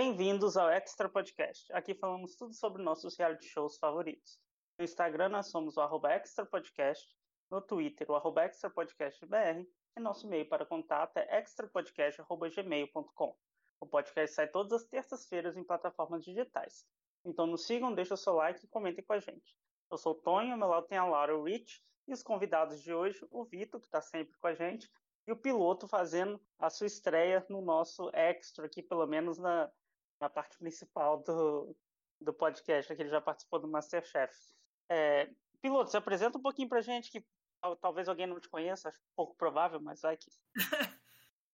Bem-vindos ao Extra Podcast. Aqui falamos tudo sobre nossos reality shows favoritos. No Instagram nós somos o arroba Extra Podcast, no Twitter o arroba Extra Podcast BR e nosso e-mail para contato é extrapodcast.gmail.com. O podcast sai todas as terças-feiras em plataformas digitais. Então nos sigam, deixem o seu like e comentem com a gente. Eu sou o Tonho, meu lado tem a Laura Rich e os convidados de hoje, o Vitor, que está sempre com a gente, e o piloto fazendo a sua estreia no nosso extra aqui, pelo menos na, na parte principal do, do podcast, que ele já participou do Masterchef. É, piloto, se apresenta um pouquinho pra gente, que talvez alguém não te conheça, acho pouco provável, mas vai que.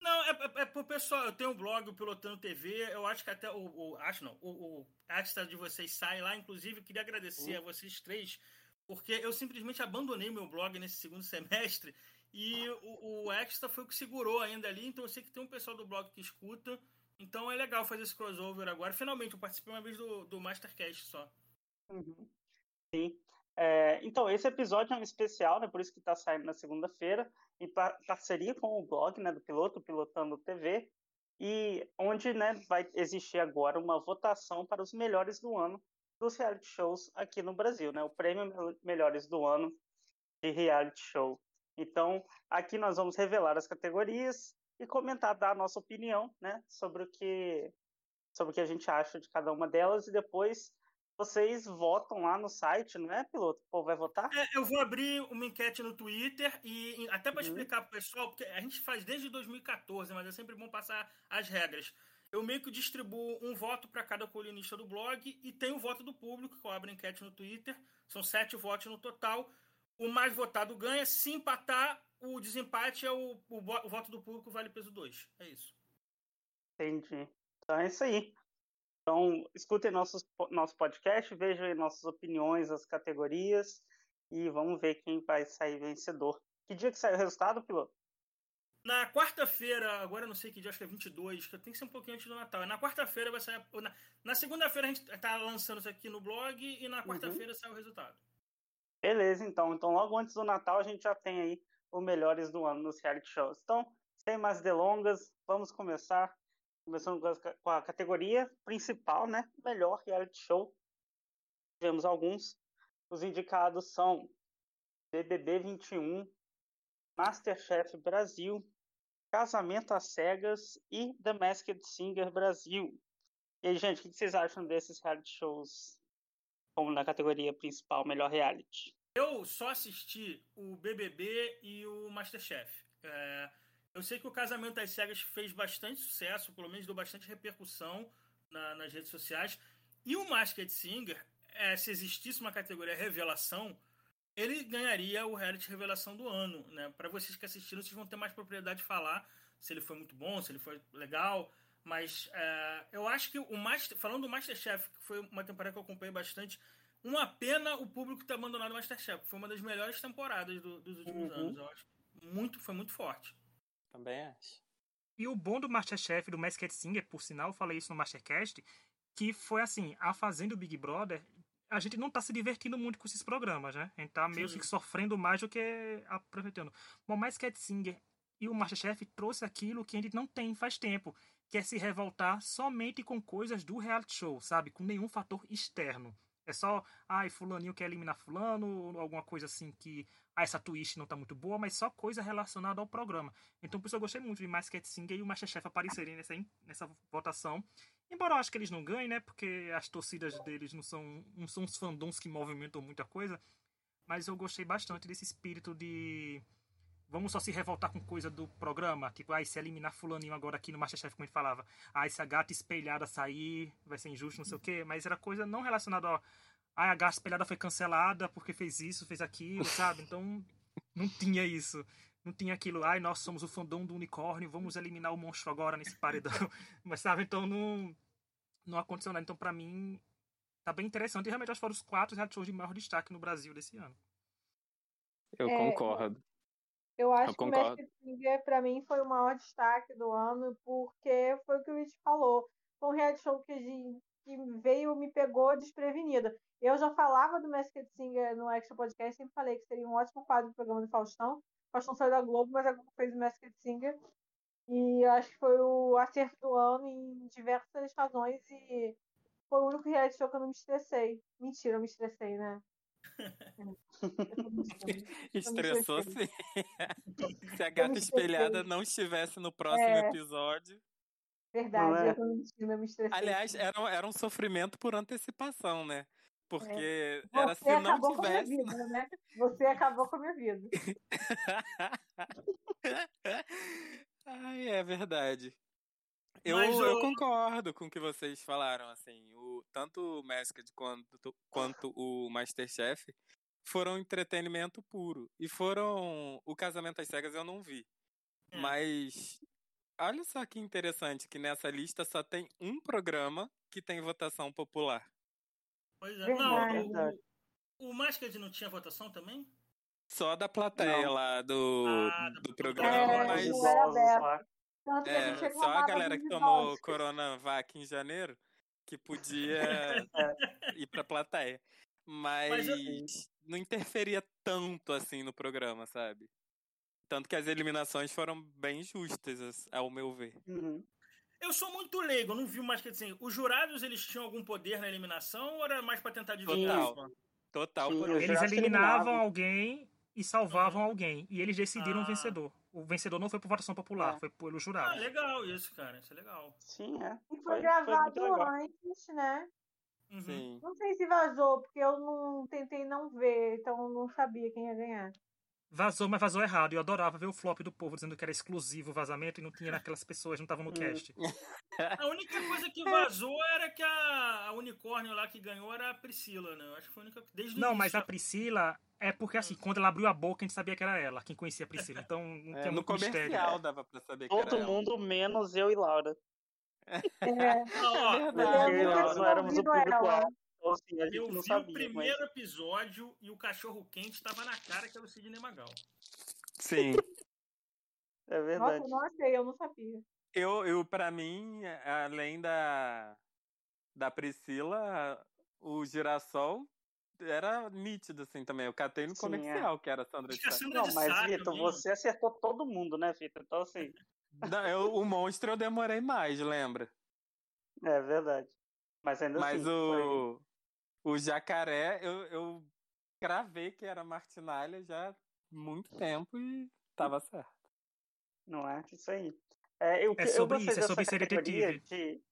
Não, é, é, é pro pessoal. Eu tenho um blog, o Pilotando TV. Eu acho que até o. o acho não. O, o extra de vocês sai lá. Inclusive, queria agradecer uhum. a vocês três, porque eu simplesmente abandonei meu blog nesse segundo semestre. E o, o extra foi o que segurou ainda ali. Então eu sei que tem um pessoal do blog que escuta. Então é legal fazer esse crossover agora. Finalmente, eu participei uma vez do, do Mastercast só. Uhum. Sim. É, então, esse episódio é um especial, né? Por isso que está saindo na segunda-feira, em parceria com o blog né, do piloto, Pilotando TV, e onde né, vai existir agora uma votação para os melhores do ano dos reality shows aqui no Brasil, né? O prêmio Melhores do Ano de Reality Show. Então, aqui nós vamos revelar as categorias e comentar, dar a nossa opinião, né, sobre o que sobre o que a gente acha de cada uma delas e depois vocês votam lá no site, não é, piloto? O povo vai votar? É, eu vou abrir uma enquete no Twitter e até para uhum. explicar para o pessoal, porque a gente faz desde 2014, mas é sempre bom passar as regras. Eu meio que distribuo um voto para cada colunista do blog e tem o voto do público, que eu abro enquete no Twitter. São sete votos no total. O mais votado ganha. Se empatar, o desempate é o, o, o voto do público vale peso 2. É isso. Entendi. Então é isso aí. Então, escutem nossos, nosso podcast, vejam nossas opiniões, as categorias e vamos ver quem vai sair vencedor. Que dia que sai o resultado, piloto? Na quarta-feira, agora eu não sei que dia, acho que é 22, que tem que ser um pouquinho antes do Natal. Na quarta-feira vai sair. Na, na segunda-feira a gente tá lançando isso aqui no blog e na quarta-feira uhum. sai o resultado. Beleza, então. Então, logo antes do Natal, a gente já tem aí o melhores do ano nos reality shows. Então, sem mais delongas, vamos começar Começando com a categoria principal, né? Melhor reality show. Tivemos alguns. Os indicados são BBB 21, Masterchef Brasil, Casamento às Cegas e The Masked Singer Brasil. E aí, gente, o que vocês acham desses reality shows como na categoria principal, melhor reality? Eu só assisti o BBB e o Masterchef. É, eu sei que o Casamento das Cegas fez bastante sucesso, pelo menos deu bastante repercussão na, nas redes sociais. E o Masked Singer, é, se existisse uma categoria revelação, ele ganharia o reality revelação do ano. Né? Para vocês que assistiram, vocês vão ter mais propriedade de falar se ele foi muito bom, se ele foi legal. Mas é, eu acho que o Master, falando do Masterchef, que foi uma temporada que eu acompanhei bastante, uma pena o público ter abandonado o Masterchef. Foi uma das melhores temporadas do, dos últimos uhum. anos. Eu acho muito, foi muito forte. Também acho. E o bom do Masterchef, do Masked Singer, por sinal, eu falei isso no Mastercast, que foi assim, a Fazenda Big Brother, a gente não tá se divertindo muito com esses programas, né? A gente tá meio Sim. que sofrendo mais do que aproveitando. O Masked Singer e o Masterchef trouxe aquilo que a gente não tem faz tempo, que é se revoltar somente com coisas do reality show, sabe? Com nenhum fator externo. É só, ai, fulaninho quer eliminar fulano, alguma coisa assim que, ah, essa twist não tá muito boa, mas só coisa relacionada ao programa. Então, por isso eu gostei muito de Masked Singer e o Masterchef aparecerem nessa, nessa votação. Embora eu acho que eles não ganhem, né, porque as torcidas deles não são, não são os fandoms que movimentam muita coisa, mas eu gostei bastante desse espírito de Vamos só se revoltar com coisa do programa, tipo, ah, se eliminar fulaninho agora aqui no Masterchef, como a gente falava. Ah, se a gata espelhada sair, vai ser injusto, não sei o quê. Mas era coisa não relacionada a... Ah, a gata espelhada foi cancelada porque fez isso, fez aquilo, sabe? Então, não tinha isso. Não tinha aquilo, ai, nós somos o fandom do unicórnio, vamos eliminar o monstro agora nesse paredão. Mas, sabe, então não, não aconteceu nada. Então, pra mim, tá bem interessante. E realmente, acho que foram os quatro reality shows de maior destaque no Brasil desse ano. Eu é, concordo. Eu acho eu que o Masked Singer, pra mim, foi o maior destaque do ano, porque foi o que o Rich falou. Foi um reality show que, que veio, me pegou desprevenida. Eu já falava do Masked Singer no Extra Podcast, sempre falei que seria um ótimo quadro do programa do Faustão. O Faustão saiu da Globo, mas a Globo fez o Masked Singer. E acho que foi o acerto do ano em diversas razões e foi o único reality show que eu não me estressei. Mentira, eu me estressei, né? Estressou sim. Se a gata espelhada não estivesse no próximo é. episódio. Verdade, é? eu tô mentindo, eu me estressei. Aliás, era, era um sofrimento por antecipação, né? Porque é. era se não tivesse. Vida, né? Você acabou com a minha vida. Ai, é verdade. Eu, eu... eu, concordo com o que vocês falaram, assim, o, tanto o Masked quanto, quanto o Masterchef foram entretenimento puro. E foram. O Casamento às Cegas eu não vi. É. Mas olha só que interessante que nessa lista só tem um programa que tem votação popular. Pois é, não, o, o Masked não tinha votação também? Só da plateia não. lá do, ah, do programa, é, mas. Tanto é, a só a galera que tomou Coronavac em janeiro que podia ir pra plateia. Mas, Mas eu... não interferia tanto assim no programa, sabe? Tanto que as eliminações foram bem justas, ao meu ver. Uhum. Eu sou muito leigo, eu não vi mais que assim. Os jurados eles tinham algum poder na eliminação ou era mais para tentar adivinhar? Total. Total. Sim, eles eliminavam alguém e salvavam uhum. alguém. E eles decidiram o ah. vencedor. O vencedor não foi por votação popular, é. foi pelo jurado. Ah, legal isso, cara. Isso é legal. Sim, é. E foi, foi gravado foi antes, né? Uhum. Sim. Não sei se vazou, porque eu não tentei não ver, então não sabia quem ia ganhar. Vazou, mas vazou errado. Eu adorava ver o flop do povo dizendo que era exclusivo o vazamento e não tinha naquelas pessoas, não estavam no hum. cast. A única coisa que vazou era que a, a unicórnio lá que ganhou era a Priscila, né? Eu acho que foi a única. Desde não, mas a Priscila é porque assim, hum. quando ela abriu a boca, a gente sabia que era ela, quem conhecia a Priscila. Então não é, tem no comercial mistério. dava pra saber Todo que era mundo ela. menos eu e Laura. É, é verdade. Eu e Laura não éramos o público-alvo. Então, assim, a gente eu não vi sabia, o primeiro mas... episódio e o cachorro quente estava na cara que era o Sidney Magal. Sim. é verdade. Nossa, não achei, eu não sabia. Eu, eu para mim, além da, da Priscila, o girassol era nítido, assim, também. Eu catei no Sim, comercial, é. que era a Sandra de Sá. Não, mas, Vitor, você acertou todo mundo, né, Vitor? Então, assim... Não, eu, o monstro eu demorei mais, lembra? É verdade. Mas ainda Mas assim, o... Foi... O jacaré, eu, eu cravei que era martinalha já há muito tempo e tava certo. Não é? Isso aí. É, eu, é sobre eu isso, é sobre ser detetive. De,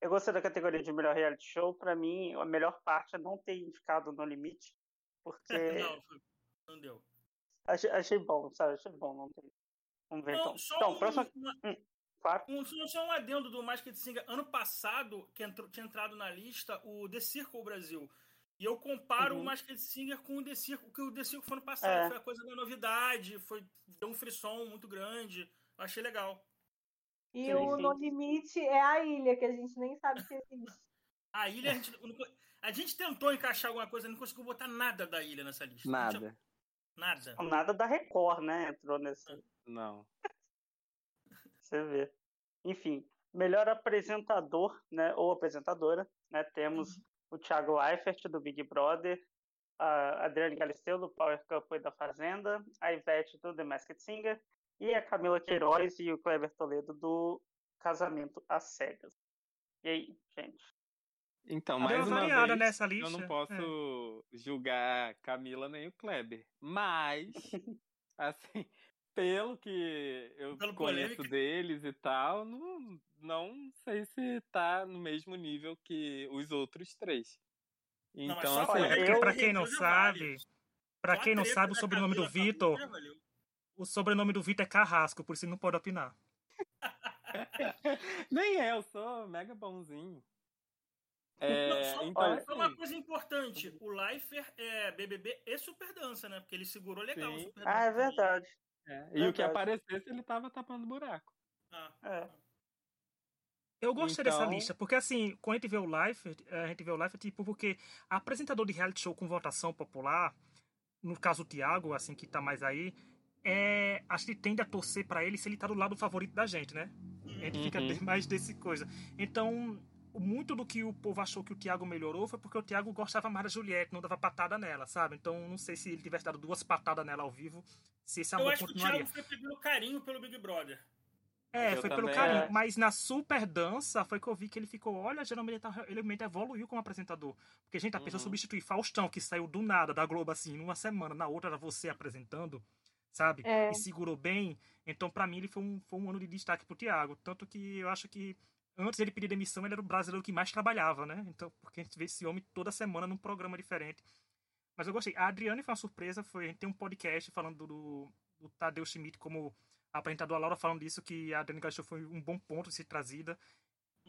eu gostei da categoria de melhor reality show. Pra mim, a melhor parte é não ter indicado No Limite. Porque. não, não deu. Achei, achei bom, sabe? Achei bom não ter. Vamos ver não, então. Então, um, próxima. Uma... Claro. Um, só um adendo do Masked Singer. Ano passado, que entrou, tinha entrado na lista, o The Circle Brasil. E eu comparo uhum. o Masked Singer com o The Circle, que o The Circle foi ano passado. É. Foi a coisa da novidade, foi, deu um frisson muito grande. Eu achei legal. E sim, o sim. No Limite é a ilha, que a gente nem sabe se existe. A ilha, a gente, a gente tentou encaixar alguma coisa, não conseguiu botar nada da ilha nessa lista. Nada. Nada. Nada da Record, né? Entrou nesse. Não. Você vê. Enfim, melhor apresentador, né, ou apresentadora, né, temos uhum. o Thiago Leifert, do Big Brother, a Adriane Galisteu, do Power Cup e da Fazenda, a Ivete, do The Masked Singer, e a Camila Queiroz e o Kleber Toledo, do Casamento às Cegas. E aí, gente? Então, mais uma vez, nessa lista. eu não posso é. julgar Camila nem o Kleber, mas, assim, pelo que eu pelo conheço polêmica. deles e tal, não, não sei se tá no mesmo nível que os outros três. Então, não, assim, é porque pra quem não sabe, para quem não sabe o sobrenome do Vitor, o sobrenome do Vitor é Carrasco, por isso não pode opinar. Nem é, eu sou mega bonzinho. É, não, só, então, olha, uma coisa importante, o Leifer é BBB e Super Dança, né? Porque ele segurou legal Sim. o Super Dança. Ah, é verdade. É, e o que aparecesse, ele tava tapando buraco. Ah, é. Eu gostei então... dessa lista, porque assim, quando a gente vê o Life, a gente vê o Life, tipo, porque apresentador de reality show com votação popular, no caso o Thiago, assim, que tá mais aí, é, a gente tende a torcer para ele se ele tá do lado favorito da gente, né? A gente fica uhum. mais desse coisa. Então, muito do que o povo achou que o Thiago melhorou foi porque o Thiago gostava mais da Juliette, não dava patada nela, sabe? Então não sei se ele tivesse dado duas patadas nela ao vivo, se esse amor Eu acho continuaria. que o Thiago foi pegando carinho pelo Big Brother. É, eu foi pelo carinho. É. Mas na super dança foi que eu vi que ele ficou, olha, geralmente ele, tá, ele evoluiu como apresentador. Porque, gente, a pessoa uhum. substituir Faustão, que saiu do nada da Globo, assim, numa semana, na outra era você apresentando, sabe? É. E segurou bem. Então, para mim, ele foi um, foi um ano de destaque pro Thiago. Tanto que eu acho que antes dele pedir demissão, ele era o brasileiro que mais trabalhava, né? Então, porque a gente vê esse homem toda semana num programa diferente. Mas eu gostei. A Adriane foi uma surpresa, foi, a gente tem um podcast falando do, do Tadeu Schmidt como apresentador, a Laura falando disso, que a Adriane Galisteu foi um bom ponto de ser trazida.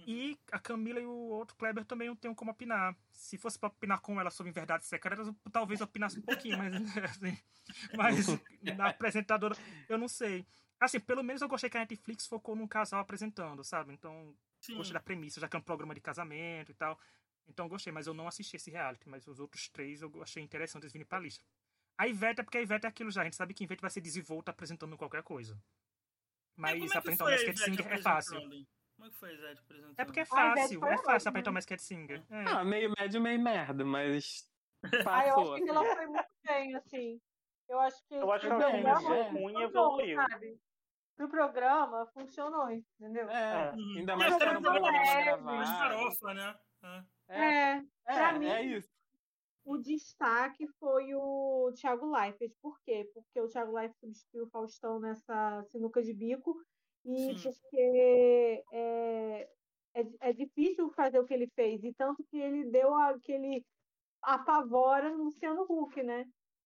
E a Camila e o outro Kleber também não tenham como opinar. Se fosse para opinar com ela sobre verdades secretas, talvez opinasse um pouquinho, mas, assim, mas na apresentadora, eu não sei. Assim, pelo menos eu gostei que a Netflix focou num casal apresentando, sabe? Então, Sim. gostei da premissa, já que é um programa de casamento e tal. Então gostei, mas eu não assisti esse reality, mas os outros três eu achei interessante eles virem pra lista. A Ivete é porque a Ivete é aquilo já, a gente sabe que a Ivete vai ser desenvolta apresentando qualquer coisa. Mas é apresentar o Masked Singer é fácil. Como é que foi a Ivete apresentando? É porque é fácil, é fácil apresentar o Masked Singer. É. Ah, meio médio, meio merda, mas. Ah, eu acho que ela foi muito bem, assim. Eu acho que. Eu acho que ela começou ruim e evoluiu. Sabe? Pro programa funcionou, entendeu? É, é. ainda mais para um programa gravado. farofa, né? É, é, pra é, mim, é isso. O destaque foi o Thiago Leifert. Por quê? Porque o Thiago Leifert substituiu o Faustão nessa sinuca de bico e Sim. porque é, é, é, difícil fazer o que ele fez. E tanto que ele deu aquele apavora no Luciano Huck, né?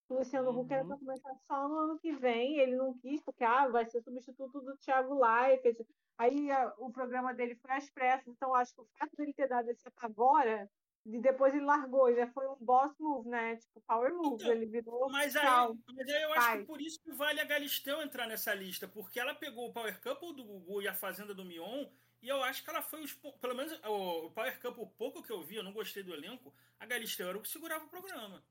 O Luciano uhum. Huck era para começar só no ano que vem, ele não quis, porque ah, vai ser substituto do Thiago Leifert. Aí a, o programa dele foi às pressas, então acho que o fato dele ter dado esse apavora e depois ele largou, já foi um boss move, né? Tipo, power move. Então, ele virou. Mas aí, mas aí eu acho que por isso que vale a Galisteu entrar nessa lista, porque ela pegou o Power Couple do Gugu e a Fazenda do Mion, e eu acho que ela foi os. Pelo menos o Power Couple, o pouco que eu vi, eu não gostei do elenco, a Galisteu era o que segurava o programa.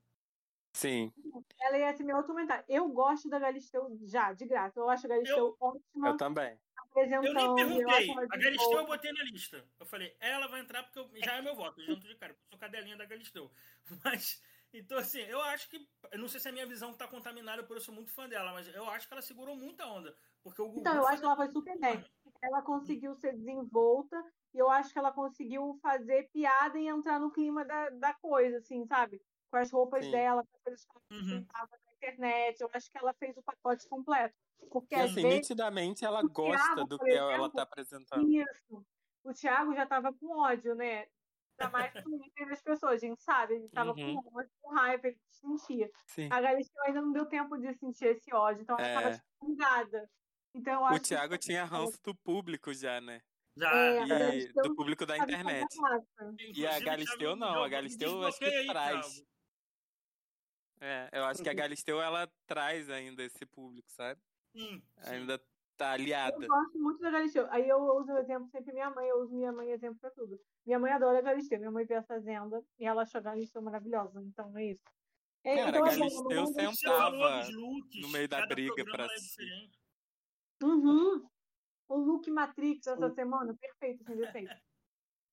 Sim. Ela ia ser meu outro comentário. Eu gosto da Galisteu já, de graça. Eu acho a Galisteu eu, ótima. Eu também. Eu nem perguntei. A Galisteu eu botei na lista. Eu falei, ela vai entrar porque eu, já é meu voto, junto de cara, eu sou cadelinha da Galisteu. Mas, então assim, eu acho que. Eu não sei se a minha visão está contaminada por eu sou muito fã dela, mas eu acho que ela segurou muita onda. Porque o então, eu acho que ela foi super bem. Ela conseguiu ser desenvolta e eu acho que ela conseguiu fazer piada e entrar no clima da, da coisa, assim, sabe? Com as roupas Sim. dela, com as coisas que ela uhum. na internet. Eu acho que ela fez o pacote completo. Porque, e assim, vezes, nitidamente ela gosta Thiago, do que exemplo, ela está apresentando. Isso. O Thiago já estava com ódio, né? Ainda mais com as pessoas, a gente sabe, ele estava uhum. com ódio, com raiva, ele sentia. Sim. A Galisteu ainda não deu tempo de sentir esse ódio, então ela estava é. Então, o Thiago que... tinha ranço do público já, né? Já. É, e do público da internet. E a Galisteu não, a Galisteu acho que traz. É, eu acho que a Galisteu ela traz ainda esse público, sabe? Sim, Ainda tá aliada. Eu gosto muito da Galisteu. Aí eu uso o exemplo sempre minha mãe, eu uso minha mãe exemplo pra tudo. Minha mãe adora a Galisteu. Minha mãe vê a Fazenda e ela achou a Galisteu maravilhosa. Então é isso. É, Cara, então, a Galisteu assim, sentava no meio da briga pra assistir. Uhum. O look Matrix essa semana, perfeito, sem defeito.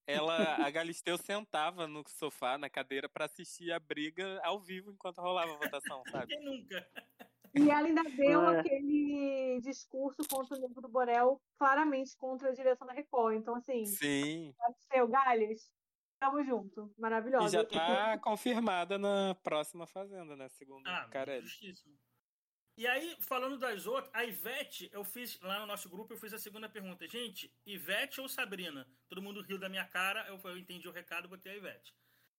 Ela, a Galisteu sentava no sofá, na cadeira, para assistir a briga ao vivo enquanto rolava a votação, sabe? Quem nunca? E ela ainda deu é. aquele discurso contra o Nego do Borel, claramente contra a direção da Record. Então, assim, Sim. seu Galhas, tamo junto. Maravilhosa. E já tá confirmada na próxima Fazenda, né? Segundo ah, Carelli. Justíssimo. E aí, falando das outras, a Ivete, eu fiz lá no nosso grupo, eu fiz a segunda pergunta. Gente, Ivete ou Sabrina? Todo mundo riu da minha cara, eu, eu entendi o recado, botei a Ivete.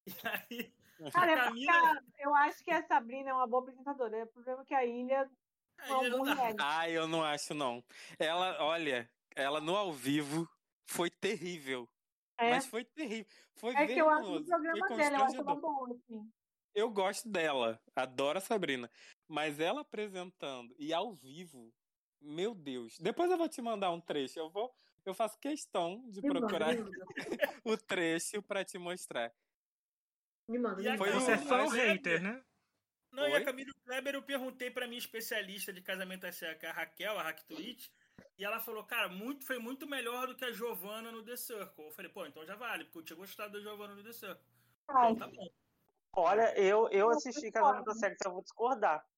E aí, Cara, é Camila... eu acho que a Sabrina é uma boa apresentadora. É o problema que a Ilha. A ilha não. Ah, eu não acho, não. Ela, olha, ela no ao vivo foi terrível. É? Mas foi terrível. Foi é que eu acho o programa dela, eu acho ela bom, assim. Eu gosto dela, adoro a Sabrina. Mas ela apresentando e ao vivo, meu Deus. Depois eu vou te mandar um trecho. Eu vou, eu faço questão de procurar o trecho para te mostrar. Me manda. Me Foi você é fã ou hater, né? Não, Oi? e a Camila Kleber eu perguntei pra minha especialista de casamento é a Raquel, a Twitch, e ela falou, cara, muito, foi muito melhor do que a Giovanna no The Circle. Eu falei, pô, então já vale, porque eu tinha gostado da Giovanna no The Circle. Então, tá bom. Olha, eu, eu assisti Casamento Sexo, eu vou discordar.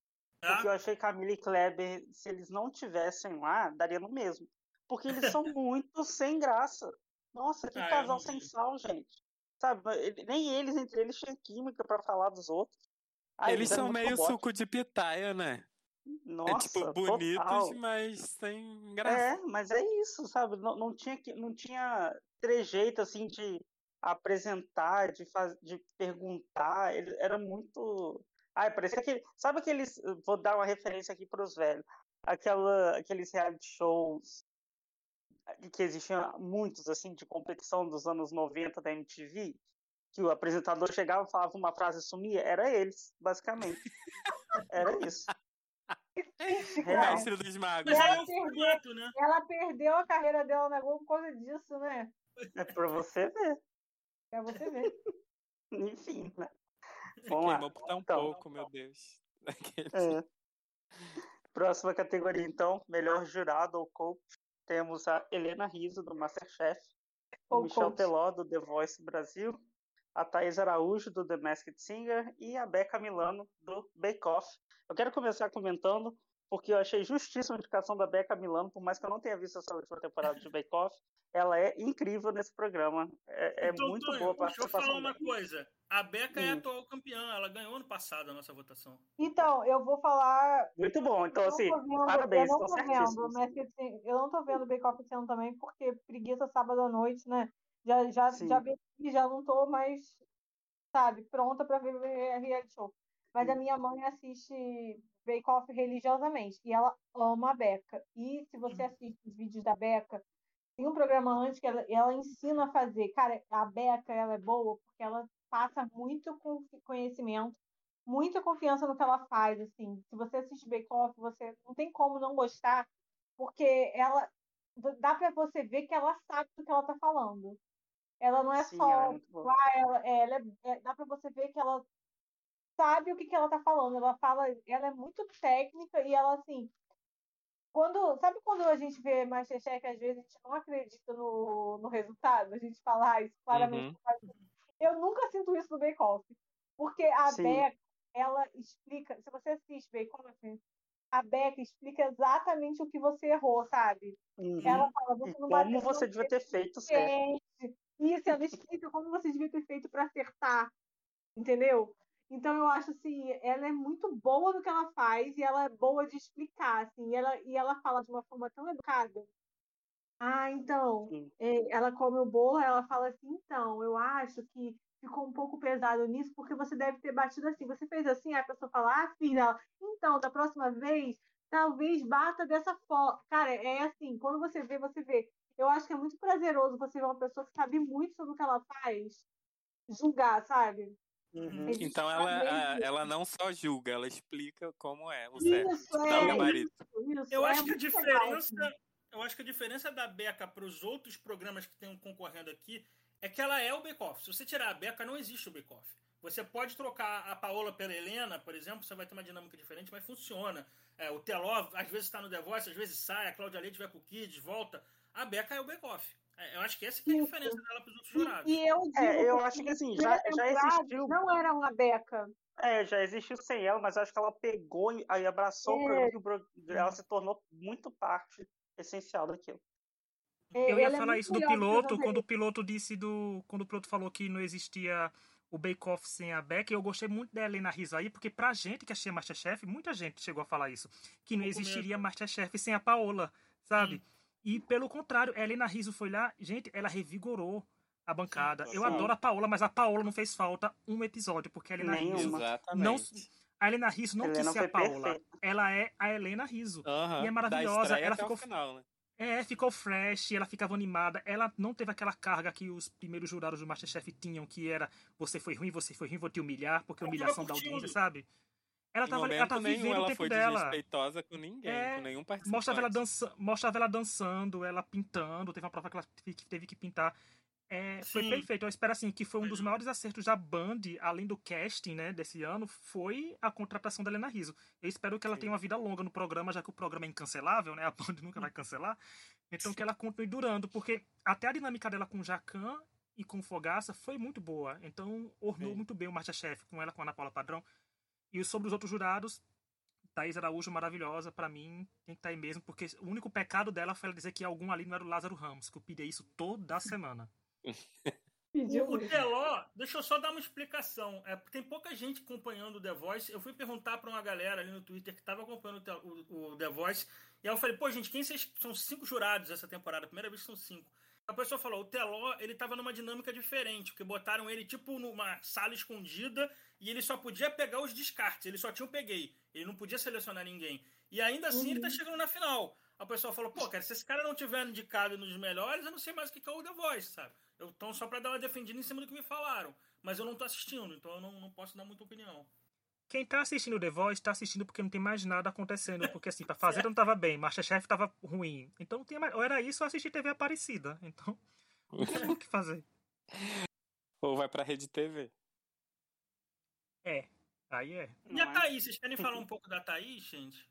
Porque eu achei Camila e Kleber, se eles não tivessem lá, daria no mesmo. porque eles são muito sem graça. Nossa, que ah, casal sem sal, gente. Sabe, nem eles entre eles tinham química para falar dos outros. Ai, eles são meio robote. suco de pitaia, né? Nossa, é tipo bonitos, total. mas sem graça. É, mas é isso, sabe? Não, não tinha não tinha trejeito assim de apresentar, de faz, de perguntar, ele era muito Ai, parecia que sabe aqueles, vou dar uma referência aqui para os velhos, aquela aqueles reality shows que existiam muitos assim de competição dos anos 90 da MTV, que o apresentador chegava, falava uma frase e sumia, era eles, basicamente. era isso. É. Mestre dos magos. Ela, perdeu, né? ela perdeu a carreira dela na Globo por causa disso, né? É pra você ver. É pra você ver. Enfim, né? Vamos Queimou lá. por tão então, pouco, meu Deus. É. Próxima categoria, então, melhor jurado ou coach. Temos a Helena Riso, do Masterchef, o Michel coach. Teló, do The Voice Brasil, a Thaís Araújo, do The Masked Singer, e a Beca Milano, do Bake Off. Eu quero começar comentando, porque eu achei justíssima a indicação da Beca Milano, por mais que eu não tenha visto essa última temporada de Bake Off, ela é incrível nesse programa. É, é então, muito Tonho, boa a participação. Deixa eu falar uma coisa. A Beca hum. é a atual campeã, ela ganhou ano passado a nossa votação. Então, eu vou falar. Muito bom, então assim, vendo, parabéns, eu não tô vendo, mas, assim, eu não tô vendo Bake Off esse ano também, porque preguiça sábado à noite, né? Já, já, já vi, já não tô mais, sabe, pronta para ver reality show. Mas a minha mãe assiste Bake Off religiosamente e ela ama a Beca. E se você assiste os vídeos da Beca, tem um programa antes que ela, ela ensina a fazer. Cara, a Beca ela é boa porque ela passa muito conhecimento, muita confiança no que ela faz. Assim, se você assiste Bake Off, você não tem como não gostar, porque ela dá para você ver que ela sabe do que ela está falando. Ela não é Sim, só. Ela é ela, é, ela é, dá para você ver que ela sabe o que, que ela tá falando. Ela fala, ela é muito técnica e ela assim. Quando, sabe quando a gente vê Masterchef, às vezes a gente não acredita no, no resultado? A gente fala, ah, isso claramente uhum. Eu nunca sinto isso no Bake Off. Porque a Sim. Beca, ela explica, se você assiste Bake Off, a Beca explica exatamente o que você errou, sabe? Uhum. Ela fala, você não Como você devia ter feito certo. Isso, ela explica como você devia ter feito para acertar. Entendeu? Então eu acho assim, ela é muito boa no que ela faz e ela é boa de explicar, assim, e ela, e ela fala de uma forma tão educada. Ah, então, é, ela come o bolo, ela fala assim, então, eu acho que ficou um pouco pesado nisso, porque você deve ter batido assim. Você fez assim, a pessoa fala, ah, filha, ela, então, da próxima vez, talvez bata dessa forma. Cara, é assim, quando você vê, você vê. Eu acho que é muito prazeroso você ver uma pessoa que sabe muito sobre o que ela faz julgar, sabe? Uhum. Então ela, ela não só julga, ela explica como é o certo. Isso, é, marido. Isso, eu é acho que a diferença, legal. eu acho que a diferença da Beca para os outros programas que estão concorrendo aqui é que ela é o bake-off. Se você tirar a Beca, não existe o bake-off. Você pode trocar a Paola pela Helena, por exemplo, você vai ter uma dinâmica diferente, mas funciona. É, o Teló, às vezes está no The Voice, às vezes sai, a Cláudia Leite vai com o Kids, volta. A Beca é o bake-off. É, eu acho que essa que é a diferença dela para os outros jurados. E, e eu, é, eu acho que assim, já, já existiu. Não era uma beca. É, já existiu sem ela, mas acho que ela pegou e abraçou é. o programa ela se tornou muito parte essencial daquilo. É, eu ia é falar isso do piloto, quando o piloto disse do. Quando o piloto falou que não existia o Bake Off sem a Beck, eu gostei muito da Helena Rizzo aí, porque pra gente que assistia Masterchef, muita gente chegou a falar isso. Que não existiria Masterchef sem a Paola, sabe? Hum. E pelo contrário, a Helena Rizzo foi lá, gente, ela revigorou a bancada. Sim, eu adoro a Paola, mas a Paola não fez falta um episódio, porque a Helena Nenhuma. Rizzo não a Helena Rizzo não Helena quis ser a Paola. Perfeita. Ela é a Helena Rizzo. E é maravilhosa. Ela ficou final, né? É, ficou fresh, ela ficava animada. Ela não teve aquela carga que os primeiros jurados do Masterchef tinham, que era você foi ruim, você foi ruim, vou te humilhar, porque humilhação da audiência, sabe? Ela tava, ela tava vivendo ela o tempo foi dela. desrespeitosa com ninguém, é, com nenhum participante. Mostrava ela, dança, mostrava ela dançando, ela pintando. Teve uma prova que ela teve que pintar. É, foi perfeito. Eu espero assim que foi um dos maiores acertos da Band, além do casting, né, desse ano, foi a contratação da Helena Rizzo. Eu espero que ela Sim. tenha uma vida longa no programa, já que o programa é incancelável, né? A Band nunca vai cancelar. Então Sim. que ela continue durando, porque até a dinâmica dela com o Jacan e com o Fogaça foi muito boa. Então ornou Sim. muito bem o Masterchef com ela com a Ana Paula Padrão. E sobre os outros jurados, Thaís Araújo maravilhosa, para mim, tem que estar tá aí mesmo, porque o único pecado dela foi ela dizer que algum ali não era o Lázaro Ramos, que eu pedia isso toda semana. o, o Teló, deixa eu só dar uma explicação. É, tem pouca gente acompanhando o The Voice. Eu fui perguntar para uma galera ali no Twitter que estava acompanhando o, o, o, The Voice. E aí eu falei, pô, gente, quem vocês são cinco jurados essa temporada? Primeira vez que são cinco. A pessoa falou, o Teló, ele tava numa dinâmica diferente, porque botaram ele tipo numa sala escondida e ele só podia pegar os descartes, ele só tinha o peguei, ele não podia selecionar ninguém. E ainda assim uhum. ele tá uhum. chegando na final. A pessoa falou, pô, cara, se esse cara não tiver indicado nos melhores, eu não sei mais o que é o The Voice, sabe? Eu, então, só pra dar uma defendida em cima do que me falaram. Mas eu não tô assistindo, então eu não, não posso dar muita opinião. Quem tá assistindo The Voice tá assistindo porque não tem mais nada acontecendo. Porque assim, pra fazer não tava bem, Masterchef tava ruim. Então não tinha mais. Ou era isso ou assistir TV Aparecida. Então, não tem o que fazer. Ou vai pra Rede TV. É, aí é. E a é? Thaís, vocês querem falar um pouco da Thaís, gente?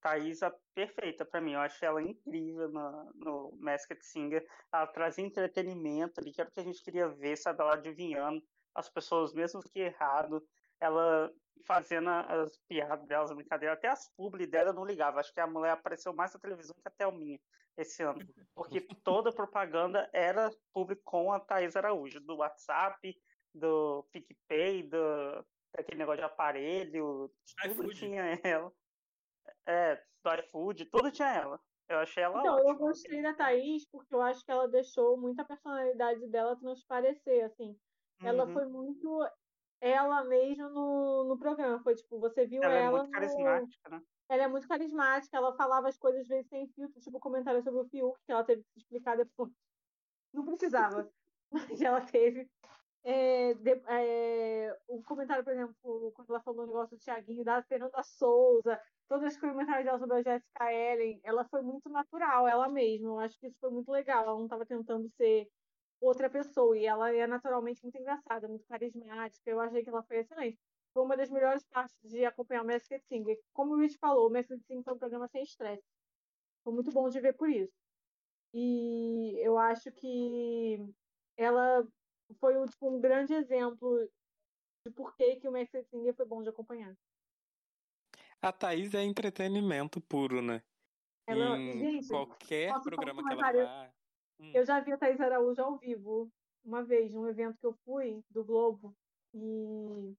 Thaís é perfeita para mim. Eu acho ela incrível no, no Masked Singer. Ela traz entretenimento ali, que era o que a gente queria ver, sabe? Ela adivinhando as pessoas, mesmo que errado ela fazendo as piadas dela, as brincadeiras, até as publi dela eu não ligava. Acho que a mulher apareceu mais na televisão que a Thelminha esse ano. Porque toda propaganda era publi com a Thaís Araújo, do WhatsApp, do PicPay, do, daquele negócio de aparelho, tudo tinha ela. É, do iFood, tudo tinha ela. Eu achei ela Então, ótima. eu gostei da Thaís porque eu acho que ela deixou muita personalidade dela transparecer, assim. Ela uhum. foi muito ela mesmo no, no programa. Foi tipo, você viu ela. Ela é muito no... carismática, né? Ela é muito carismática, ela falava as coisas às vezes sem filtro, tipo comentário sobre o Fiuk, que ela teve que explicar depois. Não precisava, mas ela teve. É, de, é, o comentário, por exemplo, quando ela falou o negócio do Thiaguinho, da Fernanda Souza, todos os comentários dela sobre a Jessica Ellen, ela foi muito natural, ela mesma. Eu acho que isso foi muito legal. Ela não estava tentando ser outra pessoa. E ela é naturalmente muito engraçada, muito carismática. Eu achei que ela foi excelente. Foi uma das melhores partes de acompanhar o Masked Singer. Como o Rich falou, o Masked Singer foi um programa sem estresse. Foi muito bom de ver por isso. E eu acho que ela foi um, tipo, um grande exemplo de por que, que o Masked Singer foi bom de acompanhar. A Thaís é entretenimento puro, né? Ela, em gente, qualquer programa que ela vá. Hum. Eu já vi a Thais Araújo ao vivo uma vez, num evento que eu fui do Globo, e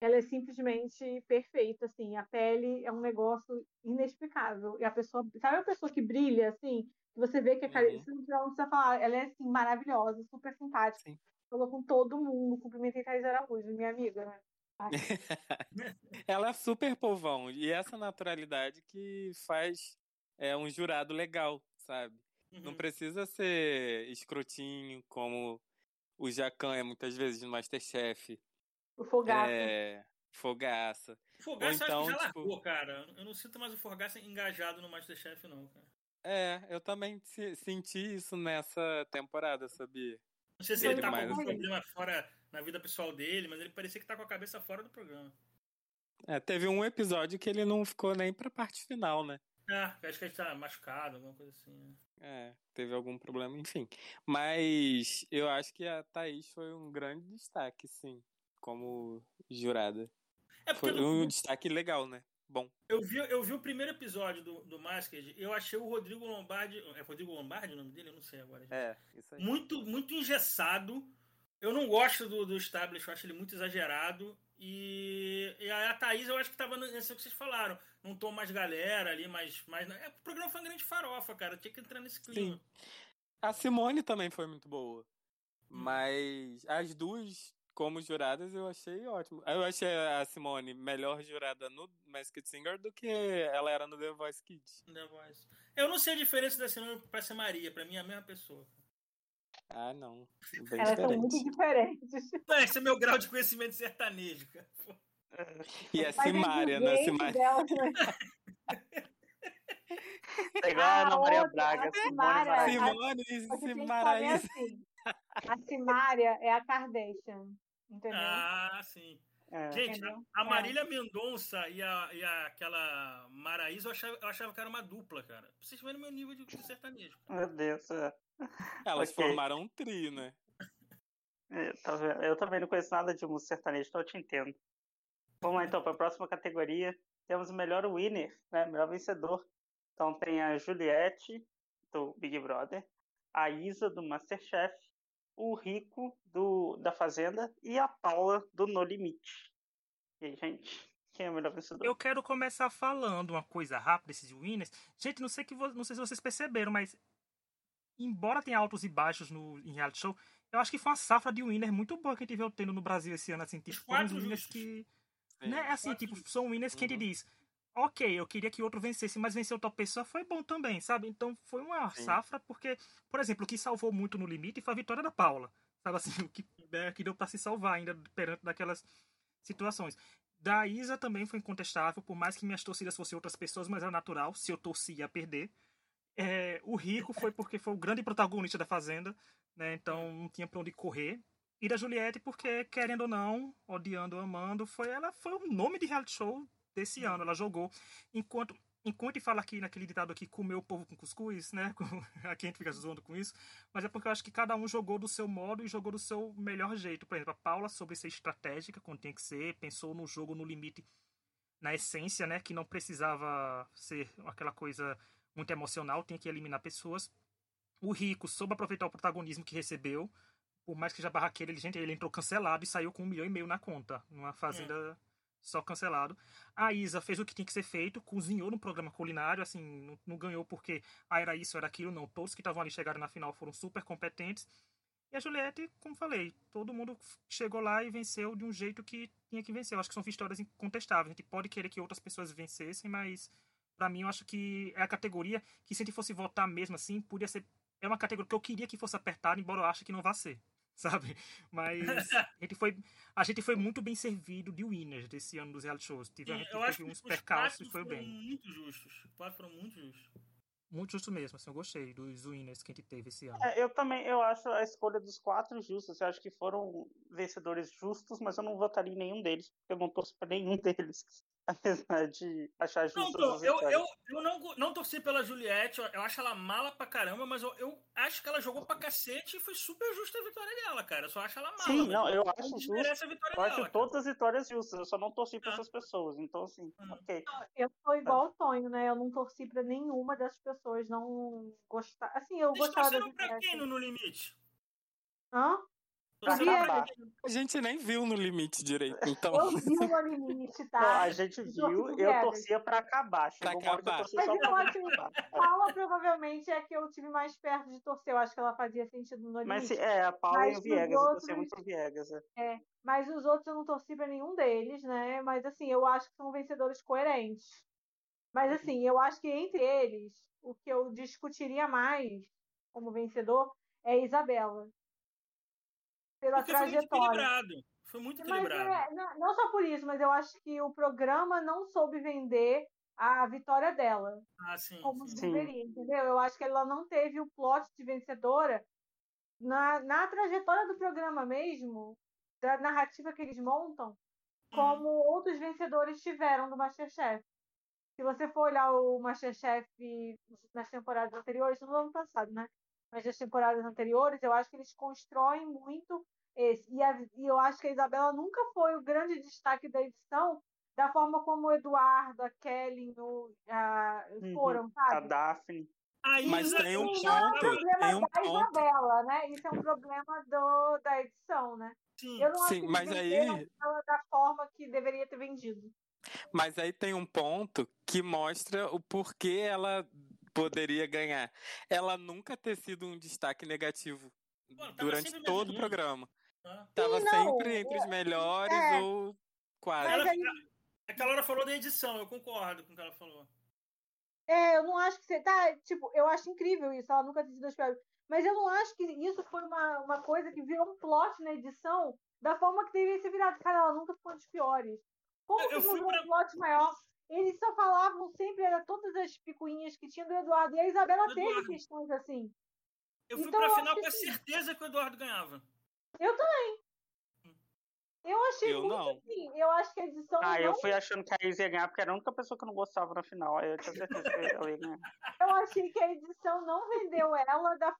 ela é simplesmente perfeita, assim. A pele é um negócio inexplicável. E a pessoa, sabe a pessoa que brilha, assim? Você vê que a cara, uhum. você não precisa falar, ela é assim, maravilhosa, super simpática. Sim. Falou com todo mundo, cumprimentei Thais Araújo, minha amiga, né? ela é super povão, e essa naturalidade que faz é, um jurado legal, sabe? Uhum. Não precisa ser escrotinho como o Jacan é muitas vezes no Masterchef. O Fogaça. É, Fogaça. Fogaça então, acho que já tipo... largou, cara. Eu não sinto mais o Fogaça engajado no Masterchef, não, cara. É, eu também senti isso nessa temporada, sabia? Não sei se ele, ele tá com algum problema fora na vida pessoal dele, mas ele parecia que tá com a cabeça fora do programa. É, teve um episódio que ele não ficou nem pra parte final, né? É, acho que ele tá machucado, alguma coisa assim. Né? É, teve algum problema, enfim. Mas eu acho que a Thaís foi um grande destaque, sim, como jurada. É foi no... um destaque legal, né? Bom. Eu vi, eu vi o primeiro episódio do, do Masked, eu achei o Rodrigo Lombardi. É Rodrigo Lombardi o nome dele? Eu não sei agora. É, isso aí. Muito, muito engessado. Eu não gosto do, do Establish, eu acho ele muito exagerado. E, e a Thaís, eu acho que tava nessa que vocês falaram. Não tô mais galera ali, mas. mas é, o programa foi uma grande farofa, cara. Tinha que entrar nesse clima. Sim. A Simone também foi muito boa. Hum. Mas as duas, como juradas, eu achei ótimo. Eu achei a Simone melhor jurada no Masked Singer do que ela era no The Voice Kids. The Voice. Eu não sei a diferença da Simone pra ser Maria. Pra mim é a mesma pessoa. Ah, não. Bem Elas diferente. são muito diferentes. Não, esse é meu grau de conhecimento sertanejo, cara. E a Simária, né? Simária. É igual a Ana Maria Braga, Simária. Simone, Simária. Assim, a Simária é a Kardashian, entendeu? Ah, sim. É, Gente, entendeu? a Marília é. Mendonça e, a, e a, aquela Maraísa, eu achava, eu achava que era uma dupla, cara. Vocês verem meu nível de sertanejo. Meu Deus, é. Elas okay. formaram um trio, né? É, tá eu também não conheço nada de música sertaneja, então eu te entendo. Vamos lá então para a próxima categoria, temos o melhor winner, né? Melhor vencedor. Então tem a Juliette, do Big Brother, a Isa, do Masterchef, o Rico, do, da Fazenda, e a Paula, do No Limite. E aí, gente, quem é o melhor vencedor? Eu quero começar falando uma coisa rápida desses winners. Gente, não sei, que, não sei se vocês perceberam, mas embora tenha altos e baixos no, em reality show, eu acho que foi uma safra de winner muito boa que a gente veio tendo no Brasil esse ano, assim, tipo, foram winners que... Sim, né, assim, tipo, são winners que uhum. a gente diz, ok, eu queria que outro vencesse, mas vencer outra pessoa foi bom também, sabe? Então foi uma Sim. safra, porque, por exemplo, o que salvou muito no limite foi a vitória da Paula. Sabe assim, o que, é, que deu para se salvar ainda perante daquelas situações. Da Isa também foi incontestável, por mais que minhas torcidas fossem outras pessoas, mas era natural, se eu torcia a perder. É, o Rico foi porque foi o grande protagonista da Fazenda, né? Então não tinha pra onde correr. E da Juliette, porque, querendo ou não, odiando ou amando, foi ela foi o nome de reality show desse ano. Ela jogou. Enquanto enquanto fala aqui naquele ditado aqui, comer o povo com cuscuz, né? Aqui a gente fica zoando com isso. Mas é porque eu acho que cada um jogou do seu modo e jogou do seu melhor jeito. Por exemplo, a Paula sobre ser estratégica, quando tinha que ser, pensou no jogo no limite, na essência, né? Que não precisava ser aquela coisa muito emocional, tinha que eliminar pessoas. O Rico soube aproveitar o protagonismo que recebeu. Por mais que já barraqueira, ele, gente, ele entrou cancelado e saiu com um milhão e meio na conta. Numa fazenda. É só cancelado. A Isa fez o que tinha que ser feito, cozinhou no programa culinário, assim, não, não ganhou porque ah, era isso, era aquilo, não. Todos que estavam ali chegaram na final foram super competentes. E a Juliette, como falei, todo mundo chegou lá e venceu de um jeito que tinha que vencer. Eu acho que são vitórias incontestáveis. A gente pode querer que outras pessoas vencessem, mas para mim eu acho que é a categoria que se a gente fosse votar mesmo assim, podia ser. É uma categoria que eu queria que fosse apertada, embora eu ache que não vá ser. sabe? Mas a gente foi, a gente foi muito bem servido de winners desse ano dos reality shows. Tive, Sim, eu acho uns percalços e foi bem. muito justos. Os quatro foram muito justos. Muito justo mesmo, assim, eu gostei dos winners que a gente teve esse ano. É, eu também, eu acho a escolha dos quatro justos. Eu acho que foram vencedores justos, mas eu não votaria em nenhum deles, porque eu não torço pra nenhum deles. Apesar de achar justo. Não, eu, eu, eu não, não torci pela Juliette, eu, acho ela mala pra caramba, mas eu, eu acho que ela jogou pra cacete e foi super justa a vitória dela, cara. Eu só acho ela mala. Sim, não, eu acho justo. Eu acho dela, todas as vitórias justas, eu só não torci pra ah. essas pessoas. Então, assim, hum. ok. Eu sou igual o Tonho, né? Eu não torci pra nenhuma dessas pessoas, não gostar. Assim, eu Vocês gostava da pra quem no, no limite? Hã? A gente nem viu no limite direito, então. Eu vi no limite, tá? Não, a gente viu, eu torcia pra acabar. Chegou pra acabar. Mas eu acho que Paula provavelmente é que eu tive mais perto de torcer. Eu acho que ela fazia sentido no limite. Mas é, a Paula mas e o Viegas, outros, eu torcia muito pro Viegas. É. é. Mas os outros eu não torci pra nenhum deles, né? Mas assim, eu acho que são vencedores coerentes. Mas uhum. assim, eu acho que entre eles, o que eu discutiria mais como vencedor é a Isabela pela Porque trajetória. Foi muito equilibrado. Foi muito equilibrado. É, não, não só por isso, mas eu acho que o programa não soube vender a vitória dela. Ah, sim. Como sim. deveria, entendeu? Eu acho que ela não teve o plot de vencedora na, na trajetória do programa mesmo, da narrativa que eles montam, como uhum. outros vencedores tiveram do Masterchef. Se você for olhar o Masterchef nas temporadas anteriores, no ano passado, né? Mas nas temporadas anteriores, eu acho que eles constroem muito esse. E, a, e eu acho que a Isabela nunca foi o grande destaque da edição, da forma como o Eduardo, a Kelly o, a, uhum. foram, sabe? A Daphne. Aí, mas tem um ponto. Não é um problema tem um da ponto. Isabela, né? Isso é um problema do, da edição, né? Sim, eu não Sim mas aí da forma que deveria ter vendido. Mas aí tem um ponto que mostra o porquê ela poderia ganhar. Ela nunca ter sido um destaque negativo durante todo o programa. Tava Sim, sempre entre os melhores é. ou quase. Ela, aí... É a Laura falou da edição, eu concordo com o que ela falou. É, eu não acho que você tá. Tipo, eu acho incrível isso, ela nunca sido as piores. Mas eu não acho que isso foi uma, uma coisa que virou um plot na edição da forma que deveria ser virado. Cara, ela nunca ficou dos piores. Como eu, que virou pra... um plot maior? Eles só falavam sempre, era todas as picuinhas que tinha do Eduardo. E a Isabela Eduardo. teve questões assim. Eu fui então, pra final com a certeza que o Eduardo ganhava. Eu também. Eu achei eu muito não. assim. Eu acho que a edição. Ah, não... eu fui achando que a Isa ia ganhar, porque era a única pessoa que eu não gostava na final. Aí eu tinha certeza que eu ia ganhar. Eu achei que a edição não vendeu ela da...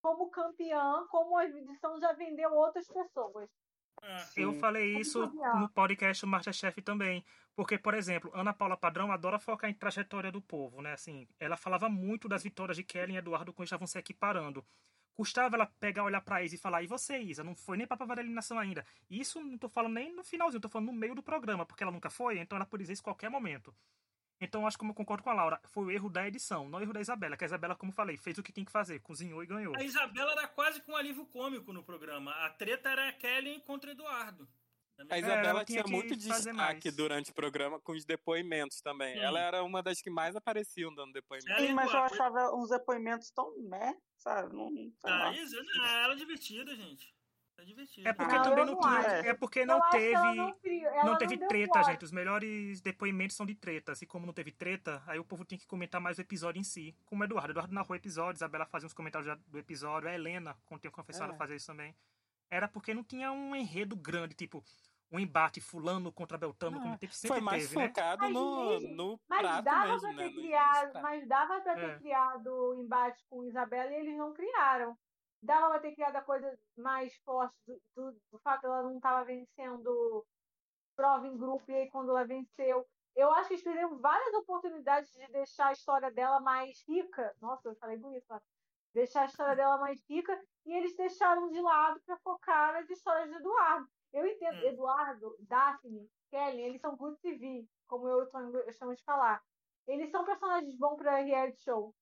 como campeã, como a edição já vendeu outras pessoas. É. Eu falei isso no podcast Masterchef também. Porque, por exemplo, Ana Paula Padrão adora focar em trajetória do povo, né? Assim, ela falava muito das vitórias de Kelly e Eduardo quando estavam se equiparando. Custava ela pegar, olhar pra Isa e falar, e você, Isa? Não foi nem pra provar a eliminação ainda. Isso não tô falando nem no finalzinho, tô falando no meio do programa, porque ela nunca foi, então ela podia dizer isso qualquer momento. Então, acho que eu concordo com a Laura. Foi o erro da edição, não o erro da Isabela. Que a Isabela, como falei, fez o que tem que fazer, cozinhou e ganhou. A Isabela era quase com um alívio cômico no programa. A treta era a Kelly contra Eduardo. A Isabela é, tinha, tinha muito destaque durante o programa com os depoimentos também. Sim. Ela era uma das que mais apareciam dando depoimentos. Sim, mas eu achava uns depoimentos tão meh, sabe? Não, ah, Isa, não, ela é divertida, gente. É divertido. É porque não, também não, não é porque não teve não, não, teve não treta, gente. Os melhores depoimentos são de tretas. E como não teve treta, aí o povo tem que comentar mais o episódio em si. Como o Eduardo. Eduardo narrou episódios, a Isabela fazia uns comentários do episódio, a Helena, quando tem confessado, é. fazia isso também. Era porque não tinha um enredo grande, tipo, um embate fulano contra Beltano, como teve, sempre Foi mais teve, né? focado né? no, no mas prato dava mesmo, pra né? ter criado, Mas dava pra ter é. criado o embate com Isabela e eles não criaram dava pra ter criado a coisa mais forte do, do, do fato de ela não estava vencendo prova em grupo e aí quando ela venceu. Eu acho que eles perderam várias oportunidades de deixar a história dela mais rica. Nossa, eu falei bonito, lá. Deixar a história dela mais rica e eles deixaram de lado para focar nas histórias de Eduardo. Eu entendo, hum. Eduardo, Daphne, Kelly, eles são good TV, como eu, eu chamo de falar. Eles são personagens bons para reality show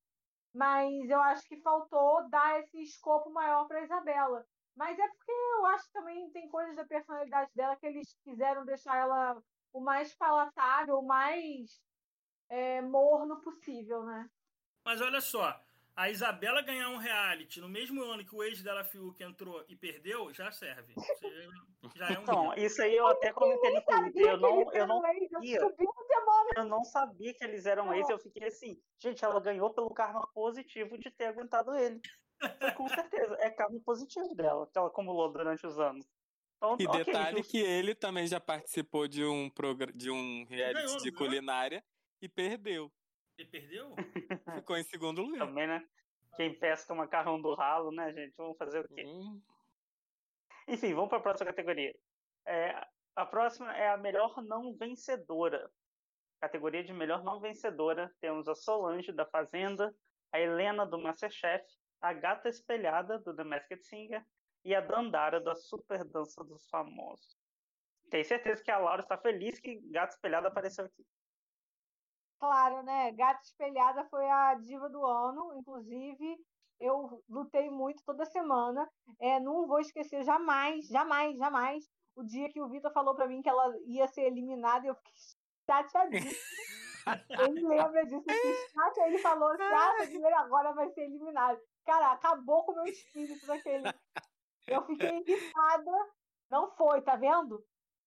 mas eu acho que faltou dar esse escopo maior para Isabela. Mas é porque eu acho que também tem coisas da personalidade dela que eles quiseram deixar ela o mais palatável, o mais é, morno possível, né? Mas olha só, a Isabela ganhar um reality no mesmo ano que o ex dela Fiuk entrou e perdeu, já serve. Já é um então, isso aí eu até comentei no Twitter. Eu não, eu não sabia. Eu não sabia que eles eram ex. Eu fiquei assim, gente, ela ganhou pelo karma positivo de ter aguentado ele. Com certeza, é karma positivo dela, que ela acumulou durante os anos. Então, e okay, detalhe justo. que ele também já participou de um, de um reality ganhou, de culinária e perdeu. Ele perdeu? Ficou em segundo lugar. Também, né? Quem pesca macarrão do ralo, né, gente? Vamos fazer o quê? Hum. Enfim, vamos para a próxima categoria. É, a próxima é a melhor não vencedora. Categoria de melhor não vencedora, temos a Solange, da Fazenda, a Helena, do Masterchef, a Gata Espelhada, do The Masked Singer, e a Dandara, da Super Dança dos Famosos. Tenho certeza que a Laura está feliz que Gata Espelhada apareceu aqui claro, né? Gata Espelhada foi a diva do ano, inclusive eu lutei muito toda semana. É, não vou esquecer jamais, jamais, jamais o dia que o Vitor falou para mim que ela ia ser eliminada e eu fiquei chateadíssima. ele lembra disso, eu chateada. Ele falou assim: ah, agora vai ser eliminada. Cara, acabou com o meu espírito daquele. Eu fiquei irritada. Não foi, tá vendo?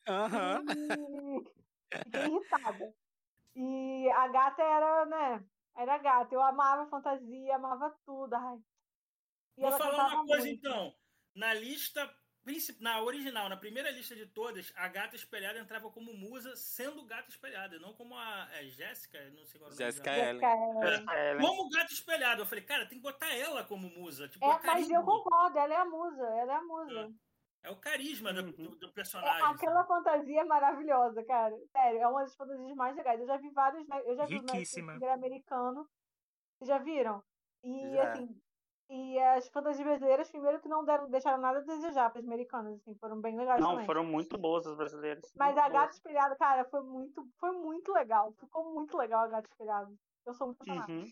Uhum. E... Fiquei irritada. E a gata era, né? Era gata. Eu amava fantasia, amava tudo. Ai. E Vou falar uma coisa muito. então. Na lista, na original, na primeira lista de todas, a gata espelhada entrava como musa, sendo gata espelhada, não como a é, Jéssica, não sei qual é Jéssica Ellen. É, como gata espelhada. Eu falei, cara, tem que botar ela como musa. Tipo, é, mas eu concordo, ela é a musa, ela é a musa. É. É o carisma do, uhum. do, personagem. É, aquela fantasia é maravilhosa, cara. Sério, é uma das fantasias mais legais. Eu já vi vários. Né, eu já Riquíssima. vi o americano. Vocês já viram? E já. assim. E as fantasias brasileiras, primeiro que não deram, deixaram nada a desejar para as americanas, assim, foram bem legais Não, também. foram muito boas as brasileiras. Mas a Gata Espelhada, cara, foi muito, foi muito legal. Ficou muito legal a Gata Espelhada. Eu sou muito. Uhum.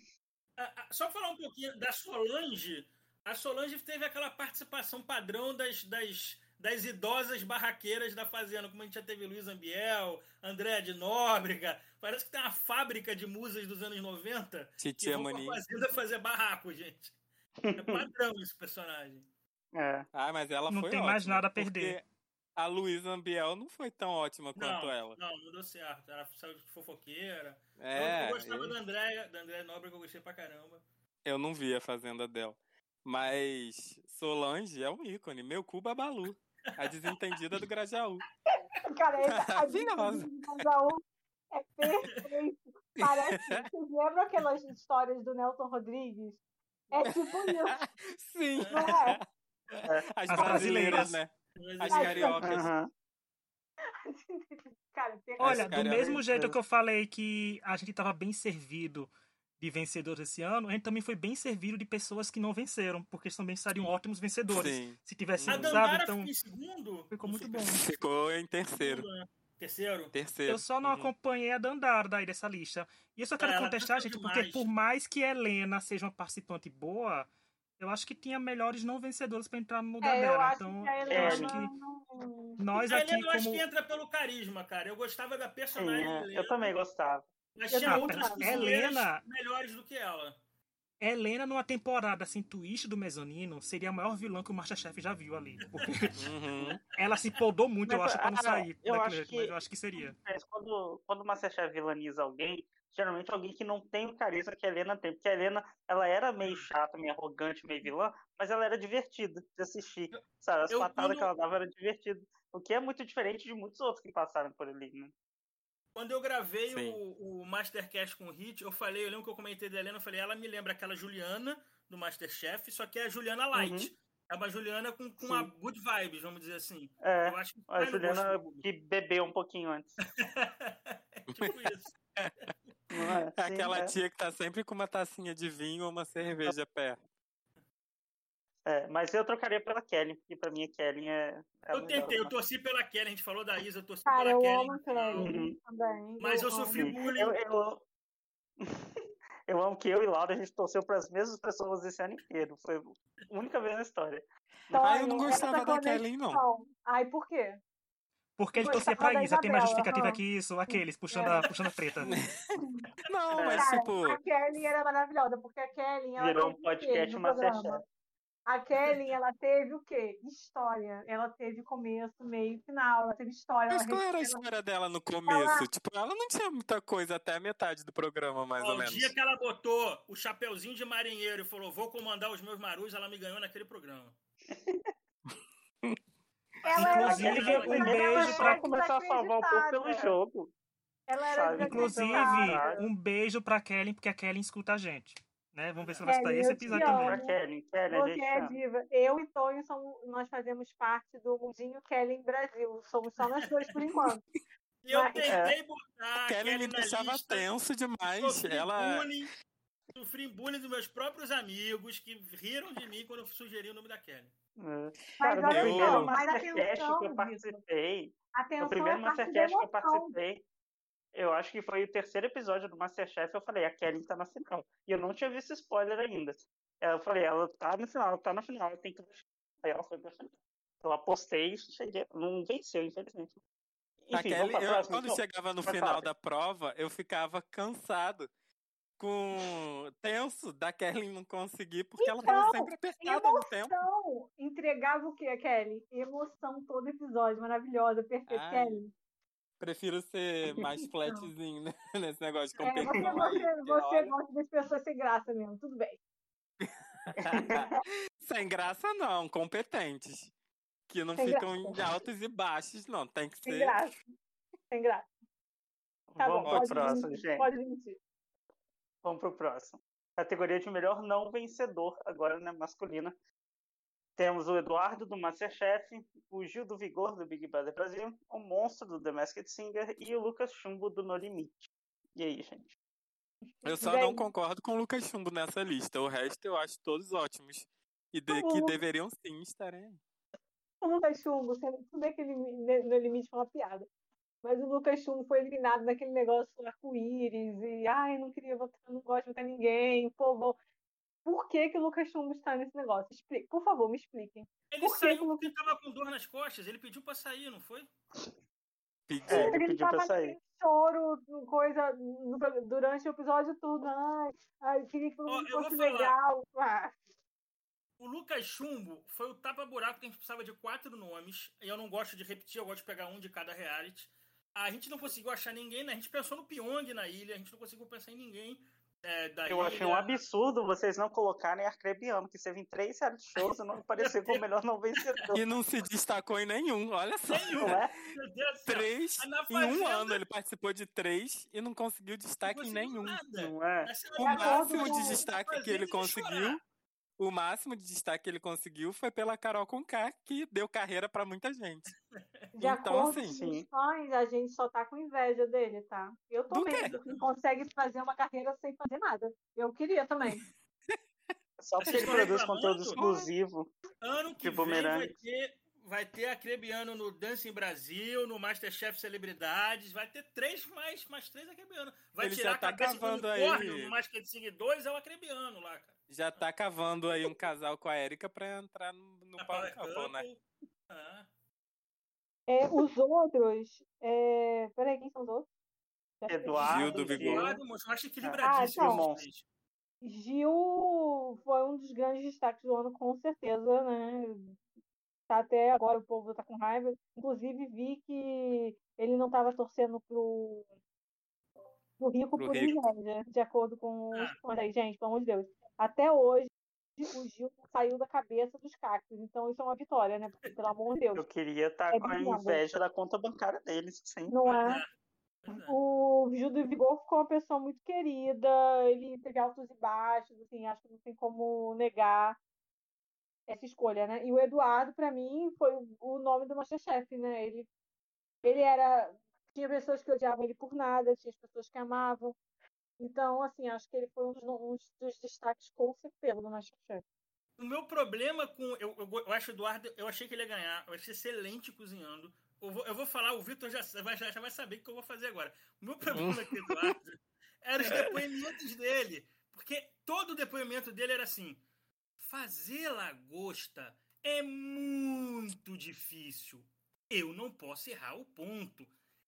só falar um pouquinho da Solange. A Solange teve aquela participação padrão das, das das idosas barraqueiras da fazenda, como a gente já teve Luiz Ambiel, André de Nóbrega. Parece que tem uma fábrica de musas dos anos 90 Titia que vão pra fazenda fazer barraco, gente. É padrão esse personagem. É. Ah, mas ela não foi tem ótima, mais nada a perder. A Luísa Ambiel não foi tão ótima quanto não, ela. Não, não deu certo. Ela saiu de fofoqueira. É, eu, eu gostava eu... da André, da André Nóbrega, eu gostei pra caramba. Eu não vi a fazenda dela. Mas Solange é um ícone. Meu cu babalu. A desentendida do Grajaú. Cara, a desentendida do Grajaú é perfeito. Parece. Vocês lembram aquelas histórias do Nelson Rodrigues? É tipo isso. Sim. Não é? As, As brasileiras, brasileiras, né? As cariocas. Uhum. Cara, Olha, do mesmo jeito que eu falei que a gente estava bem servido de vencedores esse ano, a gente também foi bem servido de pessoas que não venceram, porque também seriam ótimos vencedores. Sim. Se tivesse, a sabe, então ficou, segundo, ficou muito bom. Ficou em terceiro. Né? Terceiro? Terceiro. Eu só não uhum. acompanhei a Dandara daí dessa lista. E eu só quero é, contestar, gente, demais. porque por mais que Helena seja uma participante boa, eu acho que tinha melhores não vencedores para entrar no lugar é, dela. Então, eu acho que nós a aqui Helena, como... eu acho que entra pelo carisma, cara. Eu gostava da personagem. Sim, é. Eu também gostava. Mas tinha outras Helena melhores do que ela. Helena, numa temporada assim, twist do Mezanino, seria a maior vilã que o Masterchef já viu ali. Porque uhum. ela se podou muito, mas, eu acho, pra não sair. Eu acho que, mas eu acho que seria. Quando, quando o Masterchef vilaniza alguém, geralmente alguém que não tem o carisma que a Helena tem. Porque a Helena, ela era meio chata, meio arrogante, meio vilã, mas ela era divertida de assistir. Sabe? As eu, patadas quando... que ela dava eram divertidas. O que é muito diferente de muitos outros que passaram por ali, né? Quando eu gravei o, o, Mastercast com o Hit, eu falei, eu lembro que eu comentei da Helena, eu falei, ela me lembra aquela Juliana do Masterchef, só que é a Juliana Light. Uhum. É uma Juliana com, com a good vibes, vamos dizer assim. É, eu acho que a Juliana que bebeu um pouquinho antes. tipo isso. É, Aquela é. tia que tá sempre com uma tacinha de vinho ou uma cerveja perto. É, mas eu trocaria pela Kelly, porque pra mim a Kelly é. é eu tentei, eu torci pela Kelly, a gente falou da Isa, eu torci Cara, pela eu Kelly. Amo a Kelly uhum. também. Mas eu, eu sofri bullying. Eu, eu... eu, amo que eu e Laura a gente torceu para as mesmas pessoas esse ano inteiro. Foi a única vez na história. Então, ah, eu não gostava da Kelly, não. Ai, por quê? Porque ele torcia pra Isa, tem mais justificativa uhum. que isso, aqueles, puxando, é. a, puxando a treta. Não, mas Cara, tipo. A Kelly era maravilhosa, porque a Kelly. Virou um podcast Masterchef. A Kelly, ela teve o quê? História. Ela teve começo, meio final. Ela teve história. Mas qual era a história dela no começo? Ela... Tipo, ela não tinha muita coisa até a metade do programa, mais ou menos. O dia que ela botou o chapeuzinho de marinheiro e falou, vou comandar os meus marus, ela me ganhou naquele programa. ela Inclusive, um beijo pra começar a salvar o povo pelo jogo. Ela era Inclusive, um beijo pra Kelly, porque a Kelly escuta a gente. Né? Vamos ver se ela vai escutar esse episódio também. Kelly, Kelly, Você é diva. Eu e Tonho somos, nós fazemos parte do Mundinho Kelly em Brasil. Somos só nós dois por enquanto. E eu Mas, tentei é. botar. Kelly, Kelly me deixava lista, tenso demais. Sofri ela. Bullying, sofri bullying dos meus próprios amigos que riram de mim quando eu sugeri o nome da Kelly. É. Cara, no primeiro Mastercast que eu participei. Atenção, no primeiro Mastercast que eu participei, eu acho que foi o terceiro episódio do Masterchef, eu falei, a Kelly tá na final. E eu não tinha visto spoiler ainda. Eu falei, ela tá no final, ela tá na final, ela tem que. Aí ela foi pra final. Eu apostei e cheguei. Não venceu, infelizmente. Enfim, Kelly, eu, quando então, chegava no final da prova, eu ficava cansado. Com tenso da Kelly não conseguir, porque então, ela tava então, sempre apertada emoção. no tempo. Entregava o que, Kelly? Emoção todo episódio, maravilhosa, perfeita, Kelly. Prefiro ser mais flatzinho né? nesse negócio de competição. É, você, você, você gosta das pessoas sem graça mesmo, tudo bem. sem graça não, competentes. Que não sem ficam graça. em altos e baixos, não. Tem que sem ser. Graça. Sem graça. Tá Vamos bom, pro próximo, mentir, gente. Pode mentir. Vamos pro próximo. Categoria de melhor não vencedor, agora, né, masculina. Temos o Eduardo do Masterchef, o Gil do Vigor do Big Brother Brasil, o Monstro do The Masked Singer e o Lucas Chumbo do No Limite. E aí, gente? Eu só não concordo com o Lucas Chumbo nessa lista. O resto eu acho todos ótimos. E de, que deveriam sim estarem aí. O Lucas Chumbo, tudo ele, No Limite foi uma piada. Mas o Lucas Chumbo foi eliminado naquele negócio arco-íris e ai, não queria votar, não gosto de votar ninguém, pô, vou por que, que o Lucas Chumbo está nesse negócio? Explique, por favor, me expliquem. Ele por saiu que porque estava com dor nas costas. Ele pediu para sair, não foi? Pediu, é, ele pediu para sair. choro, coisa, durante o episódio todo. Ai, ai queria que tudo fosse legal. Ah. O Lucas Chumbo foi o tapa-buraco que a gente precisava de quatro nomes. E eu não gosto de repetir, eu gosto de pegar um de cada reality. A gente não conseguiu achar ninguém, né? A gente pensou no Pyong na ilha, a gente não conseguiu pensar em ninguém. É, eu achei um absurdo vocês não colocarem Arcrebiano, que esteve em três reality shows e não apareceu como melhor não vencedor. E não se destacou em nenhum, olha só. Nenhum, é? Três, em um ano ele participou de três e não conseguiu destaque não em nenhum. Não é? O máximo de destaque que ele conseguiu, chorar. O máximo de destaque que ele conseguiu foi pela Carol Conká, que deu carreira para muita gente. De então, acordo assim, com os a gente só tá com inveja dele, tá? Eu tô mesmo, que consegue fazer uma carreira sem fazer nada. Eu queria também. Só porque ele produz conteúdo exclusivo. Ano que vem vai ter, vai ter Acrebiano no Dancing Brasil, no Masterchef Celebridades, vai ter três mais, mais três Acrebiano. Vai ele tirar já tá a cabeça cavando do aí. no Masterchef 2 é o Acrebiano lá, cara. Já tá cavando aí um casal com a Erika pra entrar no, no Power Couple, né? Ah. É, os outros. É... Peraí, quem são os outros? Eduardo, Gil do Vigor. Eduardo, eu acho equilibradíssimo. Ah, então, Gil foi um dos grandes destaques do ano, com certeza, né? Tá até agora o povo tá com raiva. Inclusive, vi que ele não estava torcendo pro, pro Rico pro por inveja, de acordo com os ah. aí, gente, pelo amor de Deus. Até hoje, o Gil saiu da cabeça dos cactos. Então isso é uma vitória, né? Porque, pelo amor de Deus. Eu queria estar tá é com a inveja da conta bancária deles, sim. Não é? O Gil do Vigor ficou uma pessoa muito querida, ele teve altos e baixos, assim, acho que não tem como negar essa escolha, né? E o Eduardo, para mim, foi o nome do Masterchef, né? Ele, ele era. Tinha pessoas que odiavam ele por nada, tinha pessoas que amavam. Então, assim, acho que ele foi um dos, um dos destaques com certeza do Masterchef. O meu problema com. Eu, eu, eu acho o Eduardo. Eu achei que ele ia ganhar. Eu achei excelente cozinhando. Eu vou, eu vou falar, o Vitor já, já, já vai saber o que eu vou fazer agora. O meu problema com o Eduardo era os depoimentos dele. Porque todo o depoimento dele era assim: fazer lagosta é muito difícil. Eu não posso errar o ponto.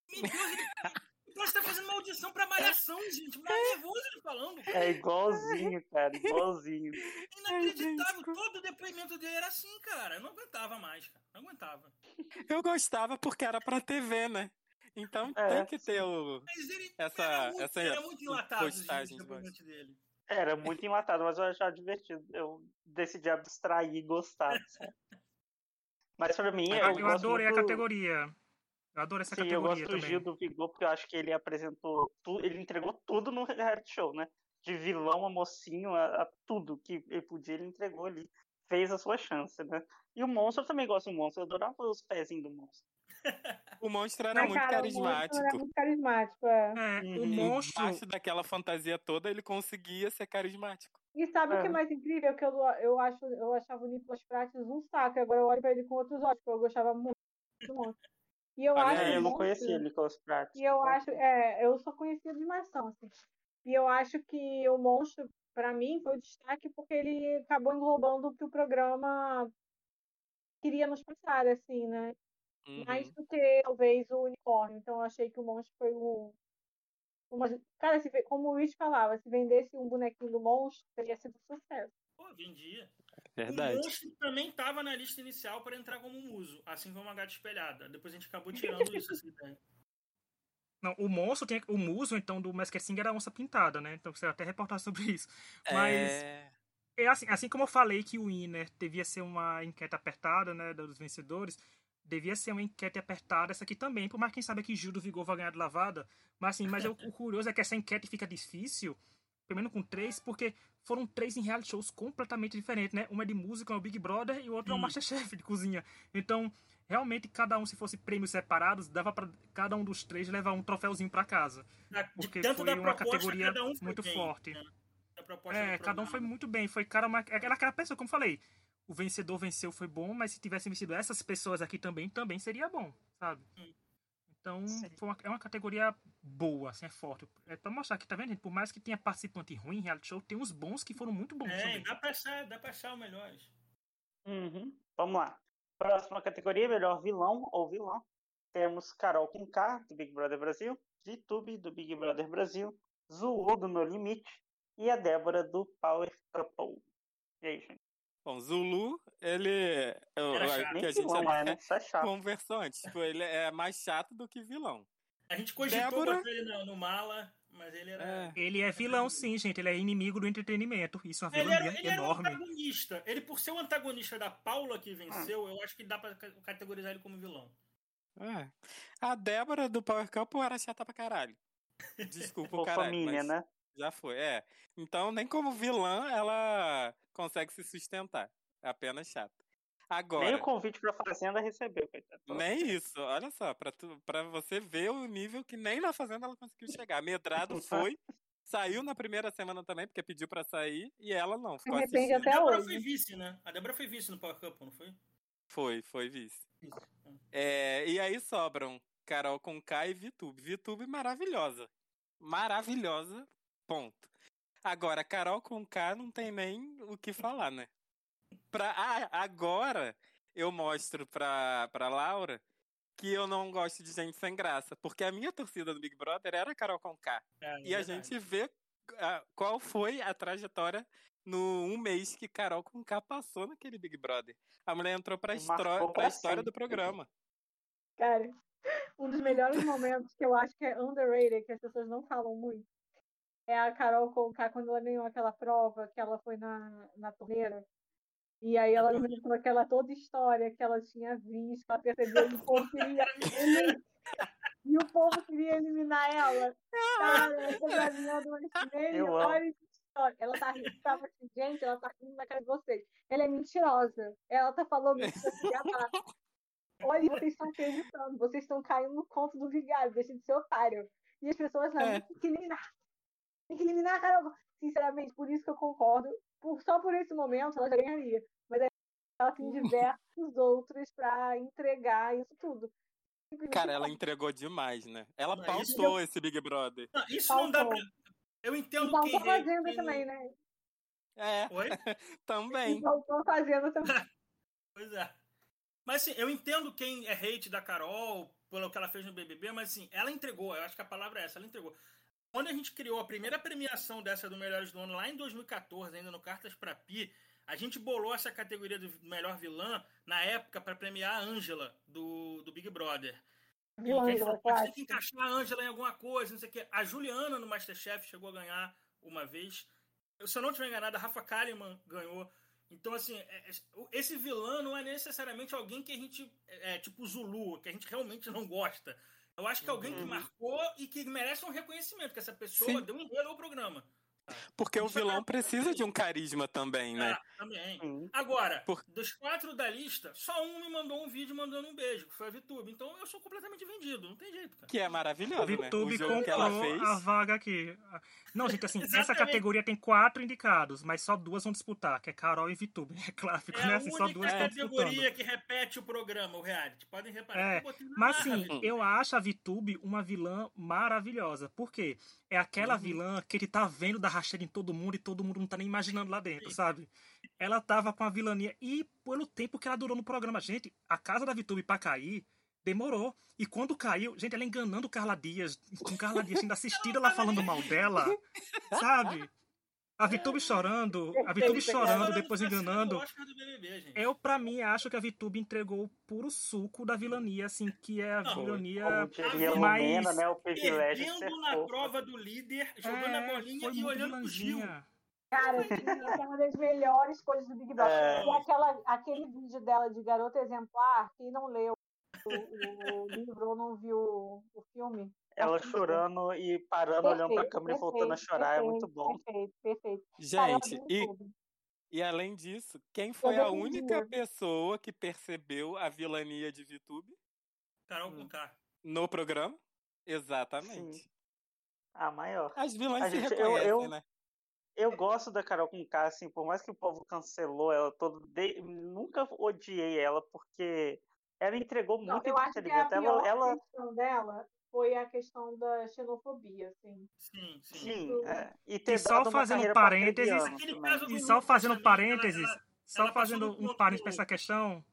Ele, Parece que tá fazendo uma audição pra malhação, gente. Mas nervoso ele falando. É igualzinho, cara, igualzinho. Inacreditável. Todo o depoimento dele era assim, cara. Eu não aguentava mais, cara. Não aguentava. Eu gostava porque era pra TV, né? Então é, tem que ter o. Mas ele essa, era muito, essa era muito enlatado o depoimento dele. Era muito enlatado, mas eu achava divertido. Eu decidi abstrair e gostar. mas pra mim. Eu, eu, eu adorei muito... a categoria. Eu adoro essa Sim, categoria eu gosto também. do Gil do Vigor porque eu acho que ele apresentou tudo, ele entregou tudo no reality show, né? De vilão a mocinho, a, a, tudo que ele podia, ele entregou ali. Fez a sua chance, né? E o monstro eu também gosto do monstro, eu adorava os pezinhos do monstro. o monstro era Mas, muito cara, carismático. era muito carismático, é. é uhum. O monstro. Parte daquela fantasia toda, ele conseguia ser carismático. E sabe é. o que é mais incrível? Que eu, eu, acho, eu achava o Nicolas Prates um saco, agora eu olho pra ele com outros olhos, porque eu gostava muito do monstro. E eu Olha, acho. eu não conhecia Nicolas Pratt. E eu acho. É, eu só conhecia de animação, assim. E eu acho que o monstro, para mim, foi o destaque porque ele acabou englobando o que o programa queria nos passar, assim, né? Uhum. Mais do que talvez o unicórnio. Então eu achei que o monstro foi o. Uma... Cara, se, como o Luiz falava, se vendesse um bonequinho do monstro, teria sido um sucesso. Pô, vendia. Verdade. O monstro também estava na lista inicial para entrar como muso, assim como a gata espelhada. Depois a gente acabou tirando isso assim, né? Não, o monstro tem o muso então do Masked Singer era a onça pintada, né? Então você até reportar sobre isso. Mas é... é assim, assim como eu falei que o Winner devia ser uma enquete apertada, né, dos vencedores, devia ser uma enquete apertada essa aqui também, por mais quem sabe que Gil do Vigor vai ganhar de lavada, mas assim, mas o curioso é que essa enquete fica difícil primeiro com três, porque foram três em reality shows completamente diferentes, né? Uma é de música, é o Big Brother, e o outro é o Masterchef de cozinha. Então, realmente, cada um, se fosse prêmios separados, dava para cada um dos três levar um troféuzinho para casa. Porque Tanto foi uma categoria um muito bem, forte. Né? É, cada um foi muito bem. Foi cara, uma, aquela, aquela pessoa, como falei, o vencedor venceu, foi bom, mas se tivessem vencido essas pessoas aqui também, também seria bom, sabe? Hum. Então, uma, é uma categoria boa, assim, é forte. É pra mostrar que, tá vendo, gente? Por mais que tenha participante ruim em reality show, tem uns bons que foram muito bons. É, também. dá pra achar, dá pra achar os melhores. Uhum. Vamos lá. Próxima categoria, melhor vilão ou vilão. Temos Carol com K, do Big Brother Brasil, VTube, do Big Brother Brasil, Zulu, do No Limite, e a Débora, do Power Couple. E aí, gente? Bom, Zulu, ele. Eu, que a gente vilão, é, né? Isso é chato. conversou antes. Tipo, ele é mais chato do que vilão. A gente cogitou Débora... botar ele no, no, mala, mas ele era. É. Ele é vilão, sim, gente. Ele é inimigo do entretenimento. Isso é uma vilania ele era, ele enorme. Era um antagonista. Ele, por ser o antagonista da Paula que venceu, ah. eu acho que dá pra categorizar ele como vilão. É. A Débora do Power Couple era chata pra caralho. Desculpa o caralho. família, mas... né? Já foi, é. Então, nem como vilã ela consegue se sustentar. É apenas chata. Agora. Nem o convite pra Fazenda recebeu, coitado. Nem isso, olha só, pra, tu, pra você ver o nível que nem na Fazenda ela conseguiu chegar. Medrado foi, saiu na primeira semana também, porque pediu pra sair, e ela não, ficou De repente, assistindo. até a Débora hoje. foi vice, né? A Débora foi vice no Power Cup, não foi? Foi, foi vice. Vice. É, e aí sobram Carol com K e Vitube. Vitube maravilhosa. Maravilhosa, ponto. Agora, Carol com K não tem nem o que falar, né? Pra, ah, agora eu mostro pra, pra Laura que eu não gosto de gente sem graça. Porque a minha torcida do Big Brother era a Carol com K. É, E a gente vê ah, qual foi a trajetória no um mês que Carol com K passou naquele Big Brother. A mulher entrou pra, pra pra história do programa. Cara, um dos melhores momentos que eu acho que é underrated, que as pessoas não falam muito, é a Carol Conká quando ela ganhou aquela prova, que ela foi na, na torneira. E aí ela inventou aquela toda história que ela tinha visto, ela percebeu que o povo queria eliminar. E o povo queria eliminar ela. Cara, essa pra mim é uma das melhores histórias. Ela tá rindo, tava assim, gente, ela tá rindo na cara de vocês. Ela é mentirosa. Ela tá falando isso assim, ela tá- Olha, vocês estão acreditando, vocês estão caindo no conto do vigário, deixa de ser otário. E as pessoas não, É. que eliminar. Tem que eliminar a Carol. Sinceramente, por isso que eu concordo. Por, só por esse momento ela já ganharia. Mas aí ela tem diversos outros pra entregar isso tudo. Cara, ela entregou demais, né? Ela Não, isso pautou esse Big Brother. Não, isso não dá pra. Eu entendo Então quem. tá fazendo quem- também, né? É, Oi? também. Então tô fazendo também. Pois é. Mas assim, eu entendo quem é hate da Carol pelo que ela fez no BBB, mas assim, ela entregou. Eu acho que a palavra é essa, ela entregou. Quando a gente criou a primeira premiação dessa do Melhores do Ano, lá em 2014, ainda no Cartas pra Pi, a gente bolou essa categoria do melhor vilã na época para premiar a Ângela do, do Big Brother. Falou, "Pô, a tem que encaixar a Ângela em alguma coisa, não sei o quê. A Juliana no Masterchef chegou a ganhar uma vez. Eu, se eu não estiver enganado, a Rafa Kalimann ganhou. Então, assim, é- é- esse vilão não é necessariamente alguém que a gente. É, tipo Zulu, que a gente realmente não gosta. Eu acho que é alguém que Uhum. marcou e que merece um reconhecimento, que essa pessoa Sim. deu um enredo ao programa. Porque o vilão precisa de um carisma também, né? É, também. Sim. Agora, Por- dos quatro da lista, só um me mandou um vídeo mandando um beijo, que foi a VTube. Então eu sou completamente vendido, não tem jeito, cara. Que é maravilhoso, né? O VTube jogo que ela comprou fez. a vaga aqui. Não, gente, assim, essa categoria tem quatro indicados, mas só duas vão disputar, que é Carol e VTube. É claro, É né, a assim, só única duas estão disputando. categoria que repete o programa, o reality. Podem reparar. É, Mas assim, viu? eu acho a VTube uma vilã maravilhosa. Por quê? É aquela Uhum. vilã que ele tá vendo da rasteira em todo mundo e todo mundo não tá nem imaginando lá dentro, sabe? Ela tava com a vilania. E pelo tempo que ela durou no programa, gente, a casa da VTube pra cair demorou. E quando caiu, gente, ela enganando Carla Dias, com Carla Dias ainda assistindo ela falando mal dela, sabe? A VTube chorando, a VTube Perfeito, chorando, Agora depois enganando. Eu, pra mim, acho que a VTube entregou o puro suco da vilania, assim, que é a Não, vilania. Mas- Lumena, né? O Perdendo na prova do líder, jogando a É, bolinha e olhando pro Gil. Cara, é uma das melhores coisas do Big Brother. É. E aquela, aquele vídeo dela de garota exemplar, quem não leu o, o livro ou não viu o, o filme. Ela chorando e parando, olhando pra Perfeito, câmera e voltando a perfeito, chorar, é perfeito, muito bom. Perfeito, perfeito. Gente, e, e além disso, quem foi Eu a única pessoa que percebeu a vilania de VTube Carol Hum. com K. no programa? Exatamente. Sim. A maior. As vilãs A se gente- eu- reconhecem, eu- né? Eu gosto da Carol com K, assim, por mais que o povo cancelou ela todo. de- Nunca odiei ela, porque ela entregou Não, muito eu acho que a entretenimento. pior Ela, ela, dela foi a questão da xenofobia, assim. Sim, sim. sim, é. E E só fazendo parênteses- do E só fazendo ela- parênteses, ela- só ela fazendo um parênteses do- pra essa questão,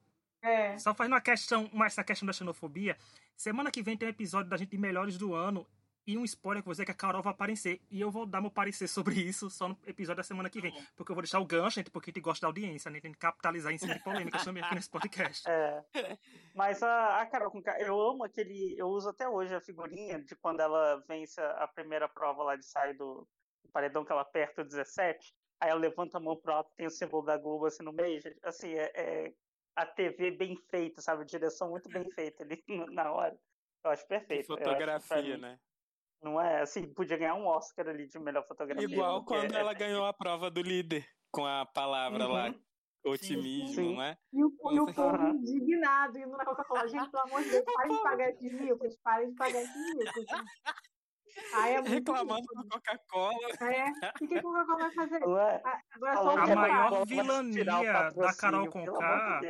É. só fazendo uma questão, mais essa questão da xenofobia. Semana que vem tem um episódio da gente de Melhores do Ano e um spoiler que eu vou dizer que a Carol vai aparecer. E eu vou dar meu parecer sobre isso só no episódio da semana que vem. Porque eu vou deixar o gancho, gente, porque a gente gosta da audiência, né? Tem que capitalizar em cima de polêmicas também aqui nesse podcast. É. Mas a, a Carol eu amo aquele. Eu uso até hoje a figurinha de quando ela vence a, primeira prova lá de sair do, paredão que ela aperta o 17. Aí ela levanta a mão pro alto, tem o símbolo da Globo assim no meio. gente. Assim, é, é a TV bem feita, sabe? Direção muito bem feita ali na hora. Eu acho perfeito. Acho pra fotografia, mim- né? Não é assim, podia ganhar um Oscar ali de melhor fotografia. Igual quando é... ela ganhou a prova do líder, com a palavra uhum. lá, otimismo, sim, sim. não é? E o, e o povo uhum. indignado indo na Coca-Cola. Gente, pelo amor de Deus, parem de pagar esses micos, parem de pagar esses micos. Ah, é Reclamando da Coca-Cola. É. O que a Coca-Cola vai fazer? Ué, Agora, só a maior vilania da Carol Conká.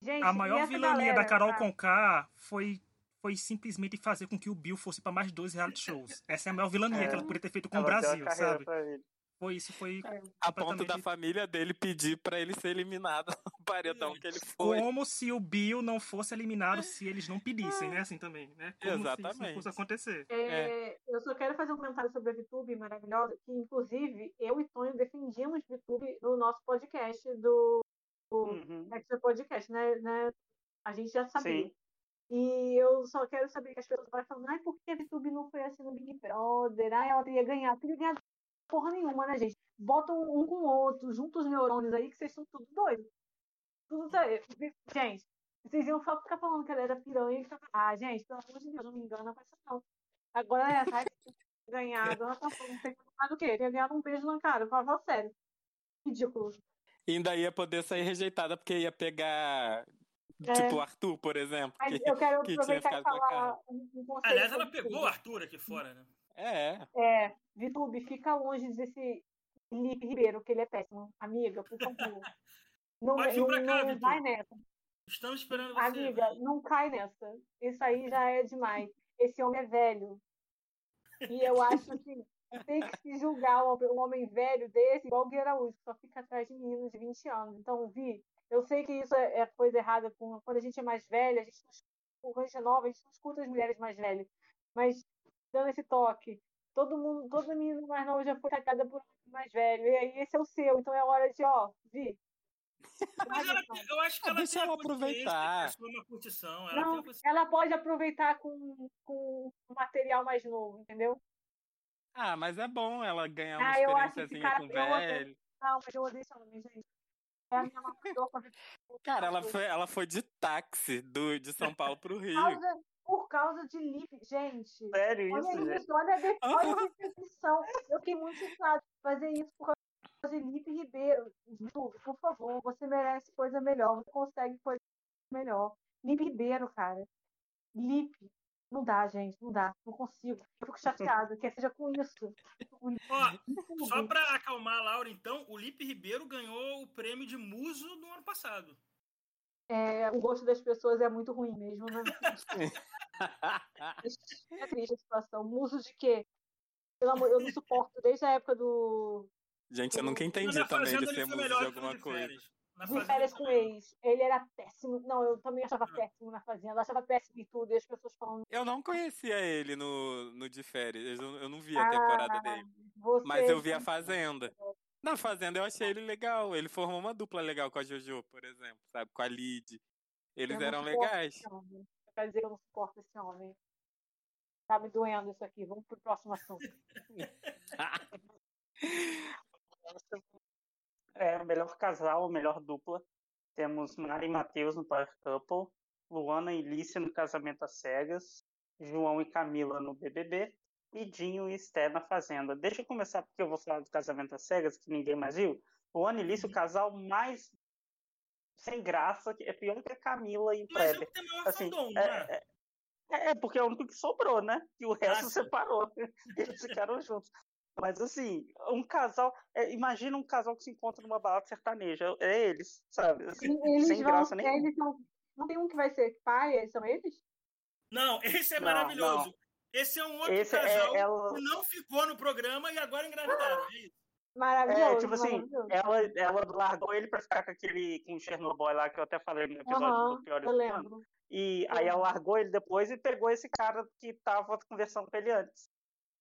Gente, a maior vilania galera, da Carol tá? Conká foi foi simplesmente fazer com que o Bill fosse para mais dois reality shows. Essa é a maior vilania é. que ela poderia ter feito com ela o Brasil, sabe? Foi isso, foi. É. A ponto da família dele pedir para ele ser eliminado no paredão que ele foi. Como se o Bill não fosse eliminado se eles não pedissem, né? Assim também, né? Como Exatamente. se isso fosse acontecer. É, é. Eu só quero fazer um comentário sobre a VTube maravilhosa, que inclusive eu e Tonho defendíamos VTube no nosso podcast do, do uhum. Extra Podcast, né, né? A gente já sabia. Sim. E eu só quero saber que as pessoas vão falando, ai, por que a VTube não foi assim no Big Brother? Ai, ela teria ganhado. Teria ganhado porra nenhuma, né, gente? Botam um com o outro, juntam os neurônios aí, que vocês são tudo doidos. Tudo doido. Gente, vocês iam ficar falando que ela era piranha. Ah, gente, pelo amor de Deus, não me engana com essa não. Agora é, tá ganhado, ela tá falando, tem ganhado o quê? Tem ganhado um beijo na cara, fala sério. Ridículo. E ainda ia poder sair rejeitada porque ia pegar é. Tipo o Arthur, por exemplo. Mas que, eu quero que aproveitar e falar um, um Aliás, ela pegou o Arthur aqui fora, né? É. É, Vitube, fica longe desse Felipe Ribeiro, que ele é péssimo. Amiga, por favor. Não, Pode vir pra cá, não vai nessa. Estamos esperando você. Amiga, não cai nessa. Isso aí já é demais. Esse homem é velho. E eu acho que tem que se julgar um homem velho desse, igual o Gui Araújo, que só fica atrás de meninos de 20 anos. Então, Vi, eu sei que isso é, é coisa errada com, quando a gente é mais velha, a gente não, quando a gente é nova, a gente não escuta as mulheres mais velhas. Mas dando esse toque, todo mundo, todo menino mais novo já foi atacada por um mais velho. E aí esse é o seu, então é hora de, ó, vi. Mas ela, eu acho que ela Deixa ela aproveitar. Uma curtição, ela, não, ela pode aproveitar com, com material mais novo, entendeu? Ah, mas é bom ela ganhar uma ah, experiênciazinha com o velho. Não, mas eu odeio esse homem, gente. É a minha Cara, ela foi, ela foi de táxi do, de São Paulo pro Rio. Por causa, por causa de Lipe, gente. Sério olha isso, isso, olha a, olha a decepção. Eu fiquei muito chateada de fazer isso por causa de Lipe Ribeiro. Por favor, você merece coisa melhor. Você consegue coisa melhor. Lipe Ribeiro, cara. Lipe. Não dá, gente, não dá, não consigo. Eu fico chateada, que seja com isso. Ó, só para acalmar a Laura, então, o Lipe Ribeiro ganhou o prêmio de muso no ano passado. É, o gosto das pessoas é muito ruim mesmo, né? é triste a situação. Muso de quê? Pelo amor, eu não suporto desde a época do. Gente, eu nunca entendi também de ser muso de alguma coisa de férias com ex. Ele era péssimo. Não, eu também achava ah. péssimo na fazenda. Eu achava péssimo em tudo. E as pessoas falando. Eu não conhecia ele no, no de férias. Eu, eu não vi a ah, temporada dele. Mas eu vi a Fazenda. Na Fazenda eu achei ele legal. Ele formou uma dupla legal com a Jojo, por exemplo, sabe? Com a Lid. Eles eram legais. Quer dizer que eu não suporto esse homem. Tá me doendo isso aqui. Vamos pro próximo assunto. É, melhor casal, melhor dupla. Temos Mari e Matheus no Power Couple, Luana e Lícia no Casamento às Cegas, João e Camila no BBB e Dinho e Esté na Fazenda. Deixa eu começar porque eu vou falar do Casamento às Cegas, que ninguém mais viu. Luana e Lícia, o casal mais sem graça, é pior que a Camila e o Mas Kleber. é assim, fandom, é, é, é, porque é o único que sobrou, né? E o resto ah, separou. Eles ficaram juntos. Mas assim, um casal. É, imagina um casal que se encontra numa balada sertaneja. É eles, sabe? Assim, eles sem vão, graça nenhuma. Eles não, não tem um que vai ser pai, são eles? Não, esse é não, maravilhoso. Não. Esse é um outro esse é casal é, ela... que não ficou no programa e agora engravidaram. É isso. Maravilhoso. É, tipo assim, ela, ela largou ele pra ficar com aquele com o Chernobyl lá, que eu até falei no episódio uhum, do Pior eu lembro. E aí ela largou ele depois e pegou esse cara que tava conversando com ele antes.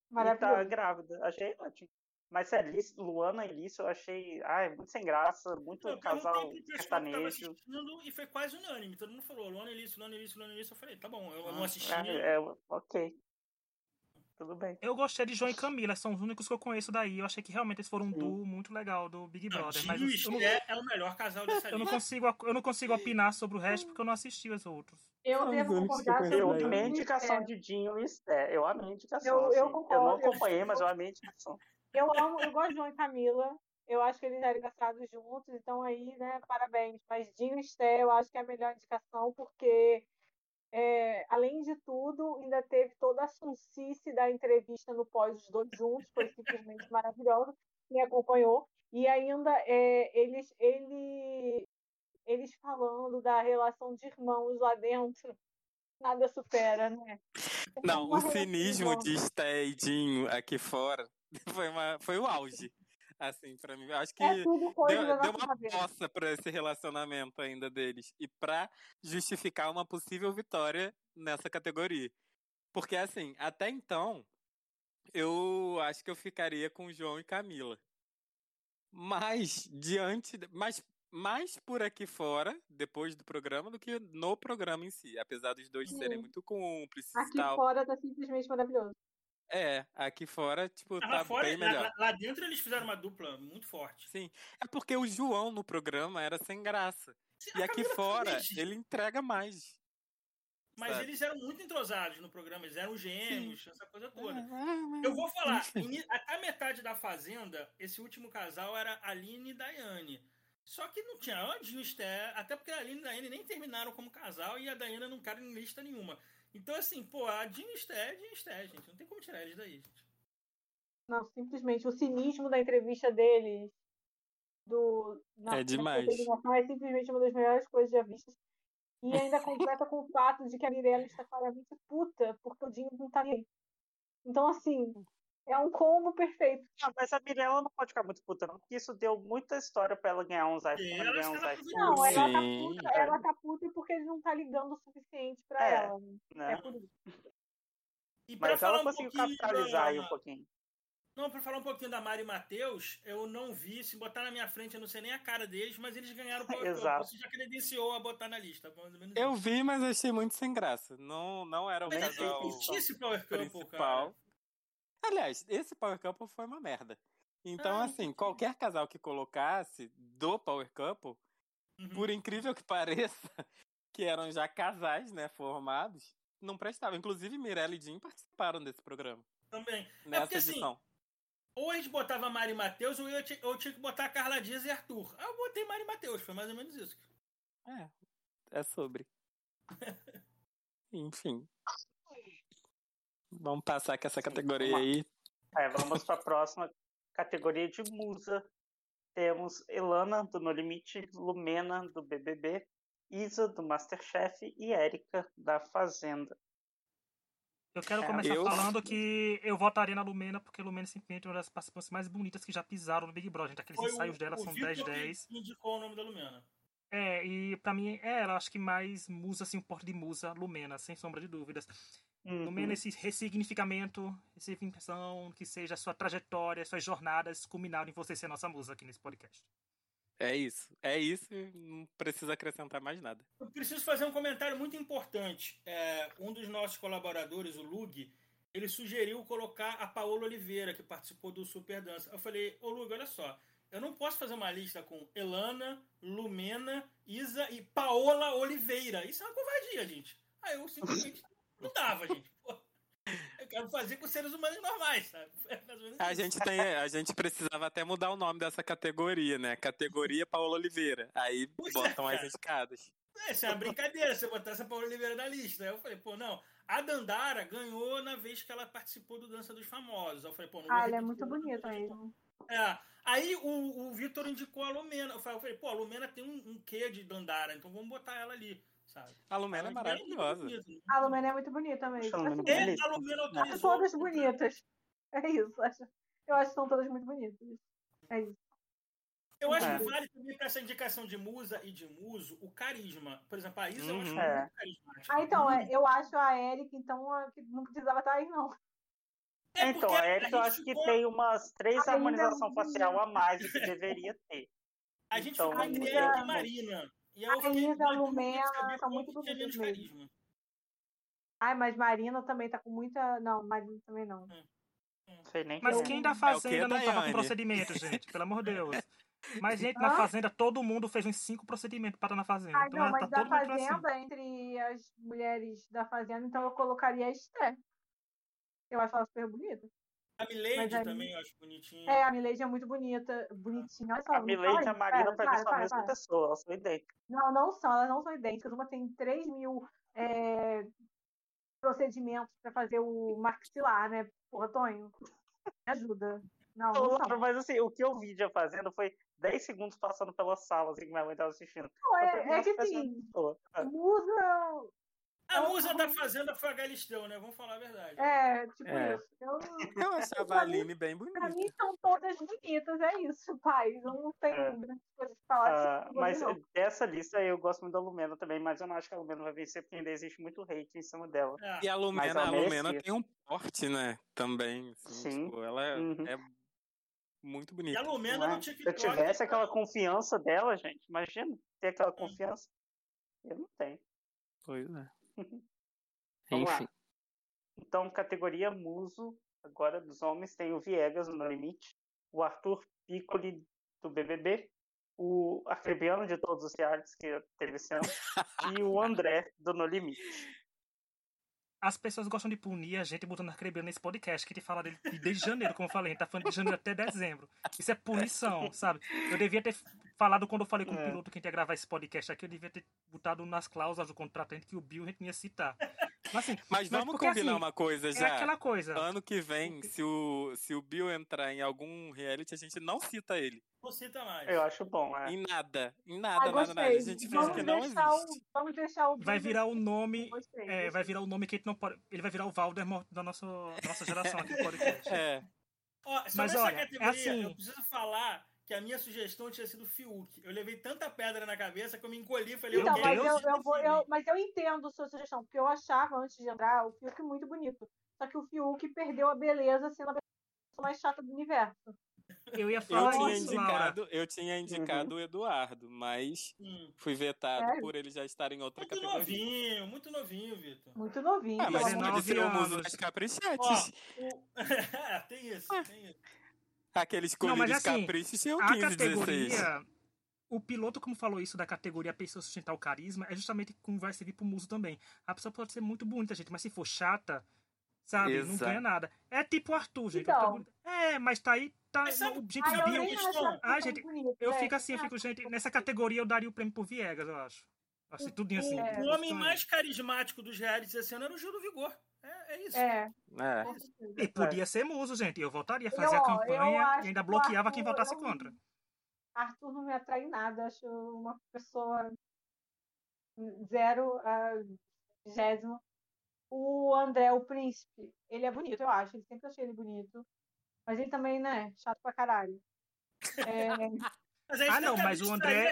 Maravilhoso. E tá grávida. Achei ótimo. Mas sério, Luana e Lício eu achei ai, muito sem graça, muito eu casal sertanejo. E foi quase unânime. Todo mundo falou Luana e Lício, Luana e Lício, Luana e Lício. Eu falei, tá bom, eu, eu não assisti. É, é, ok. Tudo bem. Eu gostei de João e Camila, são os únicos que eu conheço daí. Eu achei que realmente eles foram um duo muito legal do Big Brother. Não, mas eu, eu, não, é o melhor casal dessa eu não consigo, eu não consigo opinar sobre o resto porque eu não assisti os outros. Eu devo únicos que eu concordar conheço Eu amei a e indicação Esté. de Dinho e Esté. Eu amei a indicação. Eu- eu assim. eu não concordo. acompanhei, mas eu amei a indicação. Eu amo, eu gosto de João e Camila. Eu acho que eles eram engraçados juntos, então aí, né, parabéns. Mas Dinho e Esté, eu acho que é a melhor indicação, porque, é, além de tudo, ainda teve toda a suncice da entrevista no pós, os dois juntos, foi simplesmente maravilhoso. Me acompanhou. E ainda é, eles, ele, eles falando da relação de irmãos lá dentro. Nada supera, né? Não, o cinismo de Sté e Dinho aqui fora foi, uma, foi o auge. Assim, pra mim. Acho que É tudo coisa deu, deu uma poça pra esse relacionamento ainda deles. E pra justificar uma possível vitória nessa categoria. Porque, assim, até então, eu acho que eu ficaria com João e Camila. Mas, diante. Mas mais por aqui fora, depois do programa, do que no programa em si. Apesar dos dois serem Sim. muito cúmplices e Aqui tal. fora tá simplesmente maravilhoso. É, aqui fora, tipo, Mas tá lá, fora, bem lá, melhor. lá- lá dentro eles fizeram uma dupla muito forte. Sim. É porque o João no programa era sem graça. A E aqui fora, também, ele entrega mais. Mas sabe? eles eram muito entrosados no programa, eles eram gêmeos, essa coisa toda. Ah, Eu vou falar, até metade da Fazenda, esse último casal era Aline e Daiane. Só que não tinha Esté, até porque a Aline e a Daiane nem terminaram como casal e a Daiane não cara em lista nenhuma. Então, assim, pô, a Esté é Dinho Esté, gente. Não tem como tirar eles daí, gente. Não, simplesmente o cinismo da entrevista dele do, na, É demais. é simplesmente uma das melhores coisas já vistas. E ainda completa com o fato de que a Mirella está claramente puta porque o Dinho não tá nem aí. Então, assim, é um combo perfeito. Ah, mas a Mirella não pode ficar muito puta, não, porque isso deu muita história pra ela ganhar uns iPhones, ela ganhar uns iPhones, Não, ela tá puta, ela tá puta porque ele não tá ligando o suficiente pra É, ela. né? É por isso. E Mas falar ela um conseguiu pouquinho capitalizar da- aí um pouquinho. Não, pra falar um pouquinho da Mari e Matheus, eu não vi. Se botar na minha frente, eu não sei nem a cara deles, mas eles ganharam o. Exato. Você já credenciou a botar na lista. mais ou menos Eu isso. vi, mas achei muito sem graça. Não, não era o Mas é casal não principal. Aliás, esse Power Couple foi uma merda. Então, Ah, assim, entendi. qualquer casal que colocasse do Power Couple, Uhum. por incrível que pareça, que eram já casais, né, formados, não prestava. Inclusive, Mirella e Jim participaram desse programa, Também. nessa porque, assim, edição. Ou a gente botava Mari e Matheus, ou eu, tinha, eu tinha que botar Carla Dias e Arthur. Aí eu botei Mari e Matheus, foi mais ou menos isso. É, é sobre. Enfim. Vamos passar com essa categoria aí. É, vamos para a próxima categoria de musa. Temos Elana, do No Limite, Lumena, do BBB, Isa, do Masterchef e Érica, da Fazenda. Eu quero É, começar eu- falando que eu votaria na Lumena, porque Lumena é simplesmente uma das participantes mais bonitas que já pisaram no Big Brother. Gente. Aqueles Foi ensaios o, dela o são Vitor 10-10. que indicou o nome da Lumena. É, e pra mim é ela, acho que mais musa, assim, um porte de musa, Lumena, sem sombra de dúvidas. Uhum. Lumena, esse ressignificamento, essa impressão que seja a sua trajetória, suas jornadas culminaram em você ser nossa musa aqui nesse podcast. É isso. É isso. Não precisa acrescentar mais nada. Eu preciso fazer um comentário muito importante. É, um dos nossos colaboradores, o Lug, ele sugeriu colocar a Paola Oliveira, que participou do Super Dança. Eu falei, ô Lug, olha só, eu não posso fazer uma lista com Elana, Lumena, Isa e Paola Oliveira. Isso é uma covardia, gente. Aí eu simplesmente não dava, gente. Pô, eu quero fazer com seres humanos normais, sabe? É A gente, tem, a gente precisava até mudar o nome dessa categoria, né? Categoria Paola Oliveira. Aí Pois é, botam as cara. indicadas. É, isso é uma brincadeira, você botar essa Paola Oliveira na lista. Aí eu falei, pô, não. A Dandara ganhou na vez que ela participou do Dança dos Famosos. Aí eu falei, pô, não Ah, ele é muito dos mesmo. É. Aí o, o Vitor indicou a Lumena. Eu falei, eu falei, pô, a Lumena tem um, um quê de Dandara, então vamos botar ela ali, sabe? A Lumena é Ela muito maravilhosa. né? A Lumena é muito bonita mesmo. Lumena Assim, E bonita. a Lumena autorizou. todas bonitas. É isso. acho- Eu acho que são todas muito bonitas. É isso. Eu acho É. que vale também pra essa indicação de musa e de muso o carisma. Por exemplo, a Isa eu acho Uhum. É. muito carismática. Ah, então, é, eu acho a Erika, então, a que não precisava estar aí, não. É então, a Érica eu acho que ficou- tem umas três não- facial a mais do que deveria ter. A gente Então, ficou entre Érica e Marina. E a fiquei Isa na dúvida de Lumena são muito bonitas mesmo. carisma. Ai, mas Marina também tá com muita. Não, Marina também não. Hum. hum. Sei nem mas quem da Fazenda é não tava com procedimento, gente? Pelo amor de Deus. Mas, gente, na Fazenda, todo mundo fez uns cinco procedimentos para estar na Fazenda. Ah, então, não, mas tá da Fazenda, assim. entre as mulheres da Fazenda, então eu colocaria a Esther. Eu acho ela super bonita. A Milady aí... também eu acho bonitinha. É, a Milady é muito bonita, bonitinha. Olha só, a Milady e a Marina parecem a mesma pessoa, elas são idênticas. Não, não são, elas não são idênticas. Uma tem 3 mil é, procedimentos para fazer o maxilar, né? Porra, Tonho, me ajuda. Não, não mas assim, o que eu vi já fazendo foi 10 segundos passando pela sala, assim, que minha mãe tava assistindo. Não, é, é que assim, musa a musa da Fazenda foi a Galisteu, né? Vamos falar a verdade. É, tipo é. isso. Eu, eu achava a Aline bem bonita. Pra mim são todas bonitas, é isso, pai. Eu não tenho é. grandes coisas pra falar. Uh, mas não. dessa lista eu gosto muito da Lumena também, mas eu não acho que a Lumena vai vencer porque ainda existe muito hate em cima dela. É. E a Lumena, a Lumena tem um porte, né? Também. Assim, Sim. Tipo, ela uhum. é muito bonita. E a Lumena no TikTok. Se eu tivesse aquela confiança dela, gente, imagina ter aquela confiança. Eu não tenho. Pois é. Vamos Enfim. Lá. Então, categoria muso, agora dos homens, tem o Viegas no limite, o Arthur Piccoli do BBB, o Arcrebiano de todos os realities que teve esse ano, e o André do No Limite. As pessoas gostam de punir a gente botando Arcrebiano nesse podcast, que te fala dele desde janeiro, como eu falei, a gente tá falando de janeiro até dezembro. Isso é punição, sabe? Eu devia ter falado quando eu falei com é. o piloto que a gente ia gravar esse podcast aqui, eu devia ter botado nas cláusulas do contrato que o Bill a gente ia citar. Mas, assim, mas vamos porque, combinar assim, uma coisa é já. É aquela coisa. Ano que vem, se o, se o Bill entrar em algum reality, a gente não cita ele. Não cita mais. Eu acho bom, é. Em nada. Em nada, nada, nada. A gente vamos que não existe. O, vamos deixar o. Vai virar o nome. É, vai virar o nome que a gente não pode. Ele vai virar o Valdemort da nossa, da nossa geração aqui no podcast. É. Ó, mas olha, categoria, é assim... eu preciso falar que a minha sugestão tinha sido Fiuk. Eu levei tanta pedra na cabeça que eu me encolhi e falei, então, okay, mas, eu, eu, vou, eu, mas eu entendo a sua sugestão, porque eu achava, antes de entrar, o Fiuk muito bonito. Só que o Fiuk perdeu a beleza sendo a pessoa mais chata do universo. Eu ia falar eu tinha isso, indicado, Laura. Eu tinha indicado uhum. o Eduardo, mas hum. fui vetado é. por ele já estar em outra muito categoria. Muito novinho, muito novinho, Vitor. Muito novinho. Ah, mas pode ser o muso das caprichetes. O... tem isso, tem isso. Aquele escolhido de assim, caprichos tinham 15, a categoria, 16. O piloto, como falou isso da categoria pessoa sustentar o carisma, é justamente como vai servir pro muso também. A pessoa pode ser muito bonita, gente, mas se for chata, sabe, Exato. não ganha nada. É tipo o Arthur, gente. Então. É, mas tá aí, tá. Mas sabe, gente, ah, eu, ah, gente, bonito, eu é. fico assim, eu fico, gente, nessa categoria eu daria o prêmio pro Viegas, eu acho. Assim, tudinho assim. É. O homem mais carismático dos realities esse ano era o Gil do Vigor. É, é isso. É. é. E podia ser muso, gente. Eu voltaria a fazer eu, a campanha e ainda bloqueava Arthur, quem votasse contra. Arthur não me atrai nada. Acho uma pessoa zero a vigésimo. O André, o príncipe, ele é bonito, eu acho. Ele sempre achei ele bonito. Mas ele também, né? Chato pra caralho. É... ah, não, mas o André.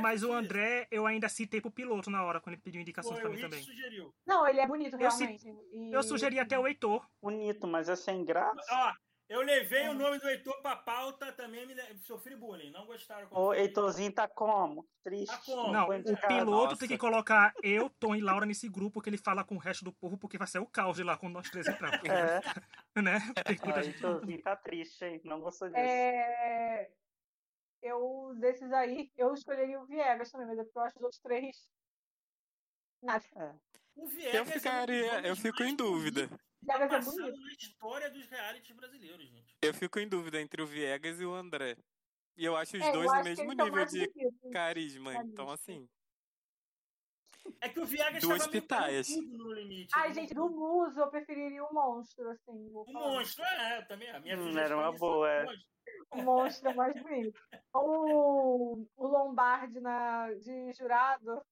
Mas o André, eu ainda citei pro piloto na hora, quando ele pediu indicações Pô, pra mim também. Sugeriu. Não, ele é bonito, realmente. Eu, e... eu sugeri até o Heitor. Bonito, mas é sem graça. Ó, eu levei é. o nome do Heitor pra pauta, também me sofri bullying. Não gostaram. O Heitorzinho tá como? Triste. Tá como? Não, o piloto Nossa. tem que colocar eu, Tom e Laura nesse grupo que ele fala com o resto do povo, porque vai ser o caos de lá quando nós três entramos. É. né? Tem ah, Heitorzinho tá triste, hein? Não gostou disso. É eu, desses aí, eu escolheria o Viegas também, mas é porque eu acho os outros três. Nada. É. O Viegas eu, ficaria, é um eu fico em dúvida. Viegas é bonito. na história dos realities brasileiros, gente. Eu fico em dúvida entre o Viegas e o André. E eu acho os é, dois no mesmo nível de carisma. Então, assim. É que o Viegas Duas pitaias. no limite. Ai, né? gente, do Muso eu preferiria o monstro, assim. O monstro, é, também. A minha hum, era uma boa, é. O monstro é mais bonito. O, o Lombardi na, de jurado,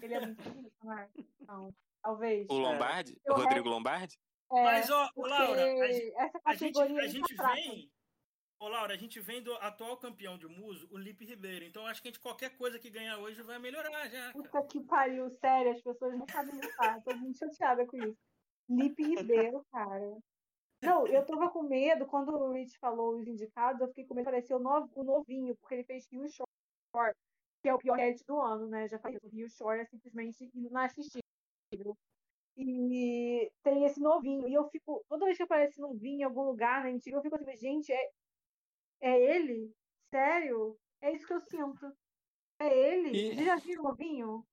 ele é muito bonito, né? Não, talvez. O Lombardi? É. O Rodrigo Lombardi? É, Mas, ó, Laura, a, a gente, a gente vem Ô, Laura, a gente vem do atual campeão de muso, o Lipe Ribeiro. Então acho que a gente, qualquer coisa que ganhar hoje vai melhorar já. Puta que pariu, sério, as pessoas não sabem lutar. Tô muito chateada com isso. Lipe Ribeiro, cara. Não, eu tava com medo, quando o Rich falou os indicados, eu fiquei com medo de parecer o, novinho, porque ele fez Rio Shore, que é o pior head do ano, né? Já falei, o Rio Shore é simplesmente inassistível. E tem esse novinho. E eu fico, toda vez que aparece novinho em algum lugar na né, eu fico assim, gente, é, é ele? Sério? É isso que eu sinto. É ele? E... Você já viu novinho?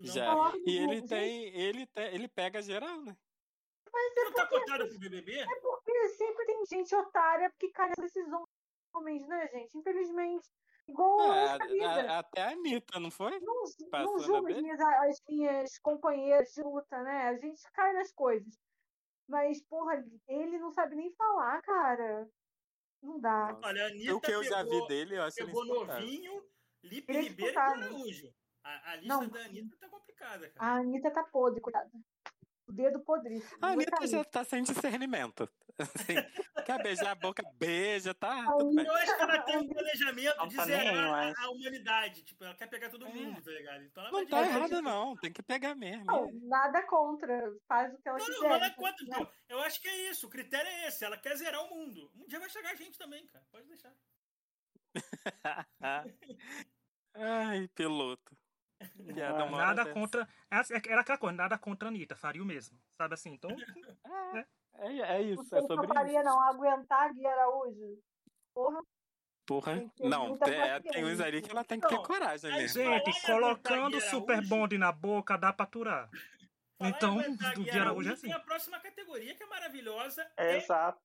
Já. E ele tem, ele tem, ele pega geral, né? Mas é não tá cotado pro BBB? É porque sempre tem gente otária que cai nesses homens, né, gente? Infelizmente. Igual é, a, até a Anitta, não foi? Não, não julgo as minhas, as minhas companheiras de luta, né? A gente cai nas coisas. Mas, porra, ele não sabe nem falar, cara. Não dá. Olha, a Anitta o que eu pegou, já vi dele, eu acho Pegou novinho, Lipe é Ribeiro e Araújo. A, a lista não, da Anitta tá complicada, cara. A Anitta tá podre, cuidado o dedo podríssimo. A Anitta já tá sem discernimento. Assim, quer beijar a boca, beija, tá? Eu acho que ela tem um planejamento de zerar a, a, humanidade. Tipo, ela quer pegar todo é. mundo, é. tá ligado? Então ela não tá errada, não. Tem que pegar mesmo. Não, nada contra. Faz o que ela não, quiser. Não, nada contra. Né? Eu acho que é isso. O critério é esse. Ela quer zerar o mundo. Um dia vai chegar a gente também, cara. Pode deixar. Ai, piloto. Yeah, nada contra. É, é, era aquela coisa, nada contra a Anitta, faria o mesmo. Sabe assim? Então. É, é, é isso. É sobre não faria, não, aguentar a Gui Araújo. Porra. Porra, não, tem, é, tem uns ali que ela tem que ter coragem mesmo. Gente, colocando o Super Bond na boca dá pra aturar. Então, do Gui Araújo é assim. Tem a próxima categoria que é maravilhosa. É, exato.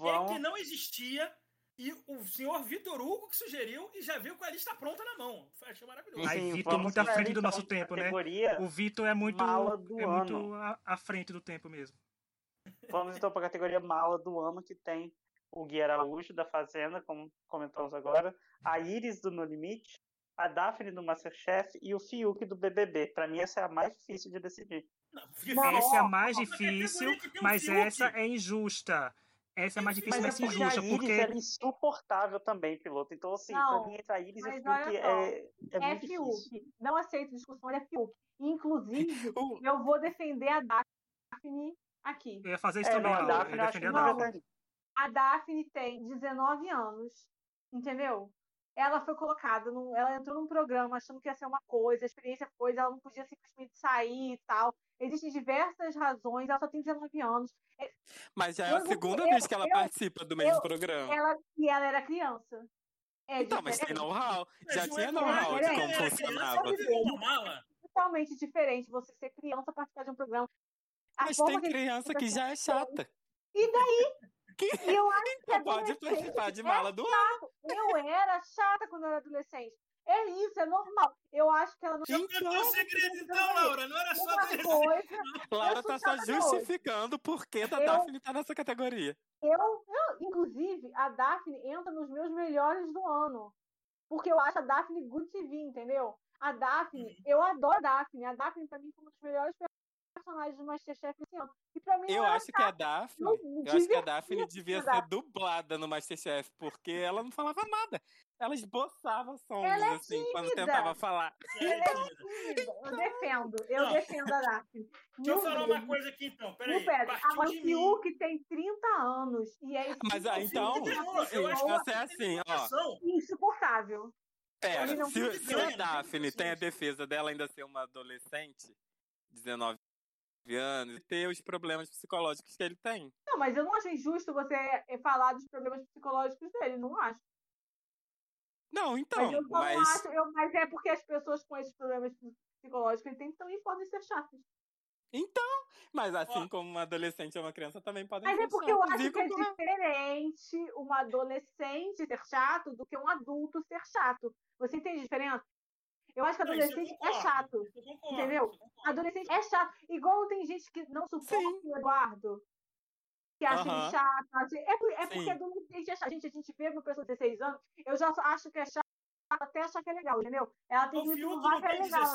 É que não existia e o senhor Vitor Hugo que sugeriu e já viu com a lista pronta na mão. Achei maravilhoso. Aí, Vitor, muito à frente do nosso tempo, né? O Vitor é muito, é muito à frente do tempo mesmo. Vamos então para a categoria mala do ano, que tem o Gui Araújo da Fazenda, como comentamos agora, a Iris do No Limite, a Daphne do Masterchef e o Fiuk do BBB. Para mim, essa é a mais difícil de decidir. Não, essa é a mais difícil, mas essa é injusta. Essa é mais difícil, mas, mas é injusta. A Iris é insuportável também, piloto. Então, assim, não, pra mim, entre a Iris e o Fiuk é, é, é muito Fiuk. Difícil. Não aceito discussão, é Fiuk. Inclusive, eu vou defender a Daphne aqui. Eu ia fazer isso é, também, não, a Daphne, eu defender a Daphne. A Daphne tem 19 anos, entendeu? Ela foi colocada, num, ela entrou num programa achando que ia ser uma coisa, a experiência foi, ela não podia simplesmente sair e tal. Existem diversas razões, ela só tem 19 anos. É, Mas já é a segunda eu, vez que ela eu, participa do mesmo eu, programa. Ela, e ela era criança. É então, mas tem know-how. Já tinha know-how de como funcionava. É totalmente diferente você ser criança participar de um programa. A mas tem criança que, que já é chata. E daí? Que... E eu acho que pode participar de mala é do ano. Eu era chata quando eu era adolescente. É isso, é normal. Eu acho que ela não. Então, o segredo, então, Laura. Não era só Uma coisa, Laura tá só justificando por que a Daphne tá nessa categoria. Eu, eu, inclusive, a Daphne entra nos meus melhores do ano. Porque eu acho a Daphne good TV, entendeu? A Daphne, uhum. eu adoro a Daphne. A Daphne, pra mim, foi uma das melhores personagens do Masterchef esse ano. E pra mim, eu acho que a Daphne, eu acho que a Daphne devia ser dublada no Masterchef, porque ela não falava nada. Ela esboçava sons, ela é assim, quando tentava falar. Ela é tímida. Eu defendo. Eu não. defendo a Daphne. Deixa eu falar uma coisa aqui, então. Peraí. O Fiuk tem 30 anos. E é Mas, ah, então, eu acho que você é assim, ó. Insuportável. Pera, se, se a Daphne tem a defesa dela ainda ser uma adolescente, 19 anos, e ter os problemas psicológicos que ele tem. Não, mas eu não acho injusto você falar dos problemas psicológicos dele, não acho. Não, então. Mas, eu mas... Acho, eu, mas é porque as pessoas com esses problemas psicológicos ele tem também podem ser chatas. Então, mas assim oh. como uma adolescente ou uma criança também podem mas ser Mas é porque eu acho que é diferente um adolescente ser chato do que um adulto ser chato. Você entende a diferença? Eu acho que adolescente é chato. entendeu? Adolescente é chato. Igual tem gente que não suporta o Eduardo. Que acha ele chato. Acha... É, por, é porque adolescente é chato. Gente, a gente vê uma pessoa de 16 anos, eu já acho que é chato até achar que é legal, entendeu? Ela tem que provar que é legal.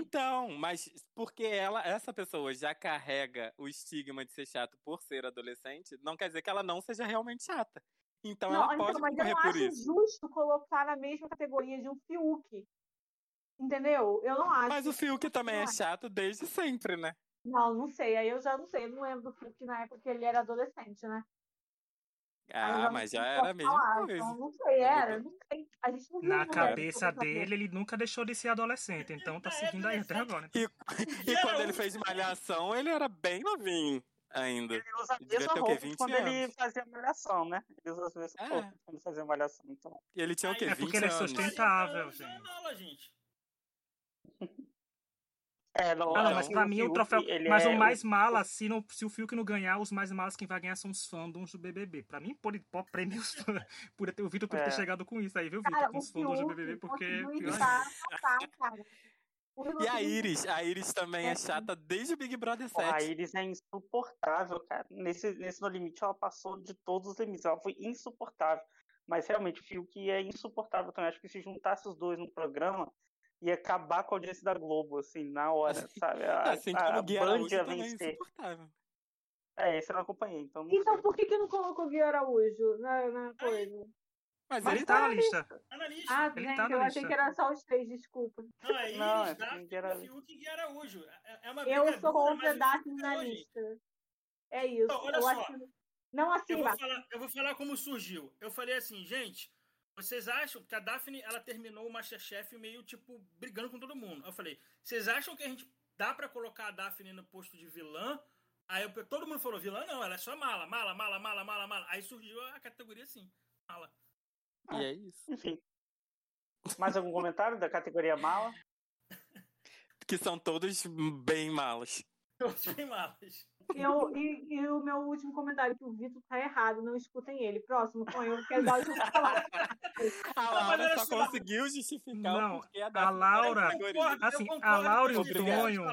Então, mas porque ela, essa pessoa já carrega o estigma de ser chato por ser adolescente, não quer dizer que ela não seja realmente chata. Então não, ela então, pode mas eu não acho isso. justo colocar na mesma categoria de um Fiuk. Entendeu? Eu não acho. Mas o Fiuk também é chato desde sempre, né? Não, não sei. Aí eu já não sei. Eu não lembro do Fiuk na época que ele era adolescente, né? Ah, mas já era a mesma falar, coisa. Então, não sei, era, não sei. A gente não viu Na mulher, cabeça dele, ele nunca deixou de ser adolescente, então tá É, seguindo aí até agora. E, e quando ele fez Malhação, ele era bem novinho ainda. Ele usa a Ele mesma quê, roupa 20 quando ele anos? fazia malhação, né? Ele usa as mesmas É. roupas quando fazia malhação. Então, E ele tinha o quê? É 20 porque ele é sustentável. Sustentável, gente. gente. É, não, Ah, não, é, mas o pra mim o troféu. ele Mas é o mais mala, se, não, se o Fiuk não ganhar, os mais malas quem vai ganhar são os fandoms do BBB. Pra mim, pode, pode prêmios por ter, o Vitor por É. ter chegado com isso aí, viu, Vitor? Com os fandoms do BBB, porque. cara. E a Iris? A Iris também é chata desde o Big Brother Pô, a 7. Iris é insuportável, cara. Nesse, nesse No Limite, ela passou de todos os limites. Ela foi insuportável. Mas realmente, o Fiuk é insuportável também. Acho que se juntasse os dois no programa, ia acabar com a audiência da Globo, assim, na hora, sabe? A, Assim a, a Band ia é vencer. É, esse eu não acompanhei, então não Então sei. por que, que não colocou o Gui Araújo na, na coisa? Mas, Mas ele tá tá na lista. Tá na lista. Ah, Ele gente, tá na eu achei lista. que era só os três, desculpa. Não, é Não, é Daphne, Fiuk era- Fiuk e Gui Araújo. É- É uma Eu sou contra Daphne Fiuk na gente. lista. É isso. Então, olha eu só. que não Eu assim, vou, Bá. falar, eu vou falar como surgiu. Eu falei assim, gente, vocês acham que a Daphne ela terminou o Masterchef meio tipo brigando com todo mundo? Eu falei, vocês acham que a gente dá pra colocar a Daphne no posto de vilã? Aí eu- todo mundo falou, vilã não, ela é só mala, mala, mala, mala, mala, mala. Aí surgiu a categoria assim, mala. E é isso. Enfim. Mais algum comentário da categoria mala? Que são todos bem malas. Todos bem malas. Eu, e, e o meu último comentário, que o Vitor tá errado, não escutem ele. Próximo, põe, eu quero dar o último falar. A Laura olha só só. conseguiu justificar Não, o porquê a Laura- tá. Assim, a Laura e o Tonho-.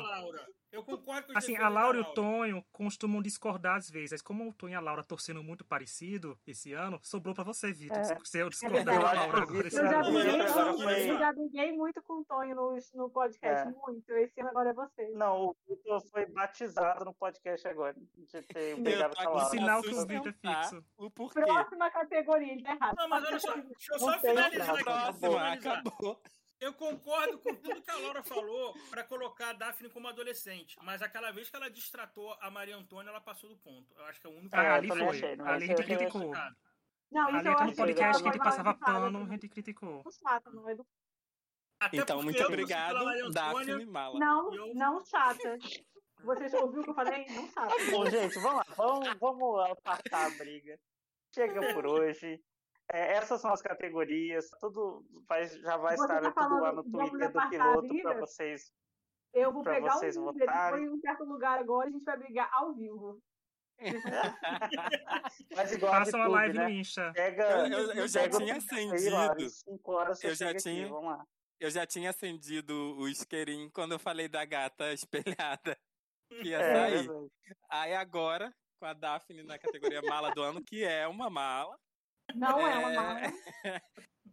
Eu concordo com os Assim, a Laura e o Tonho costumam discordar às vezes. Mas como o Tonho e a Laura torcendo muito parecido esse ano, sobrou pra você, Vitor. É. Se eu discordar verdade. da Eu acho Laura o agora Eu já, briguei, foi- eu já briguei muito com o Tonho no, no podcast, É. muito. Esse ano agora é você. Não, o Vitor foi batizado no podcast agora. De ter Eu brigado com a Laura. O sinal que o Vitor é fixo. O porquê. Próxima categoria, ele tá errado. Não, mas olha só, deixa eu só finalizar aqui. Próxima, acabou. Eu concordo com tudo que a Laura falou para colocar a Daphne como adolescente, mas aquela vez que ela distratou a Maria Antônia, ela passou do ponto. Eu acho que é o único. É, Ah, ali foi. achei, ali a gente criticou. Não, Ali isso eu entra acho no que podcast que a gente passava pano, a gente criticou. Não chata, não é do... Até Então, muito obrigado, Antônia. Daphne Mala. Não, Eu- não chata. Vocês ouviram o que eu falei? Não chata. Bom, gente, vamos lá. Vamos, vamos apartar a briga. Chega por hoje. É, essas são as categorias. Tudo vai, já vai Você estar tá tudo lá no Twitter do piloto para vocês. Eu vou pegar vocês um votarem. foi em um certo lugar agora, a gente vai brigar ao vivo. Mas igual Façam a YouTube, live né? no Insta. Pega, Eu- eu- eu já pega o tinha Twitter acendido. horas você Eu já chega tinha- aqui. Vamos lá. Eu já tinha acendido o isqueirinho quando eu falei da gata espelhada que ia É, sair. verdade. Aí agora, com a Daphne na categoria mala do ano, que é uma mala, Não é, uma É. mala.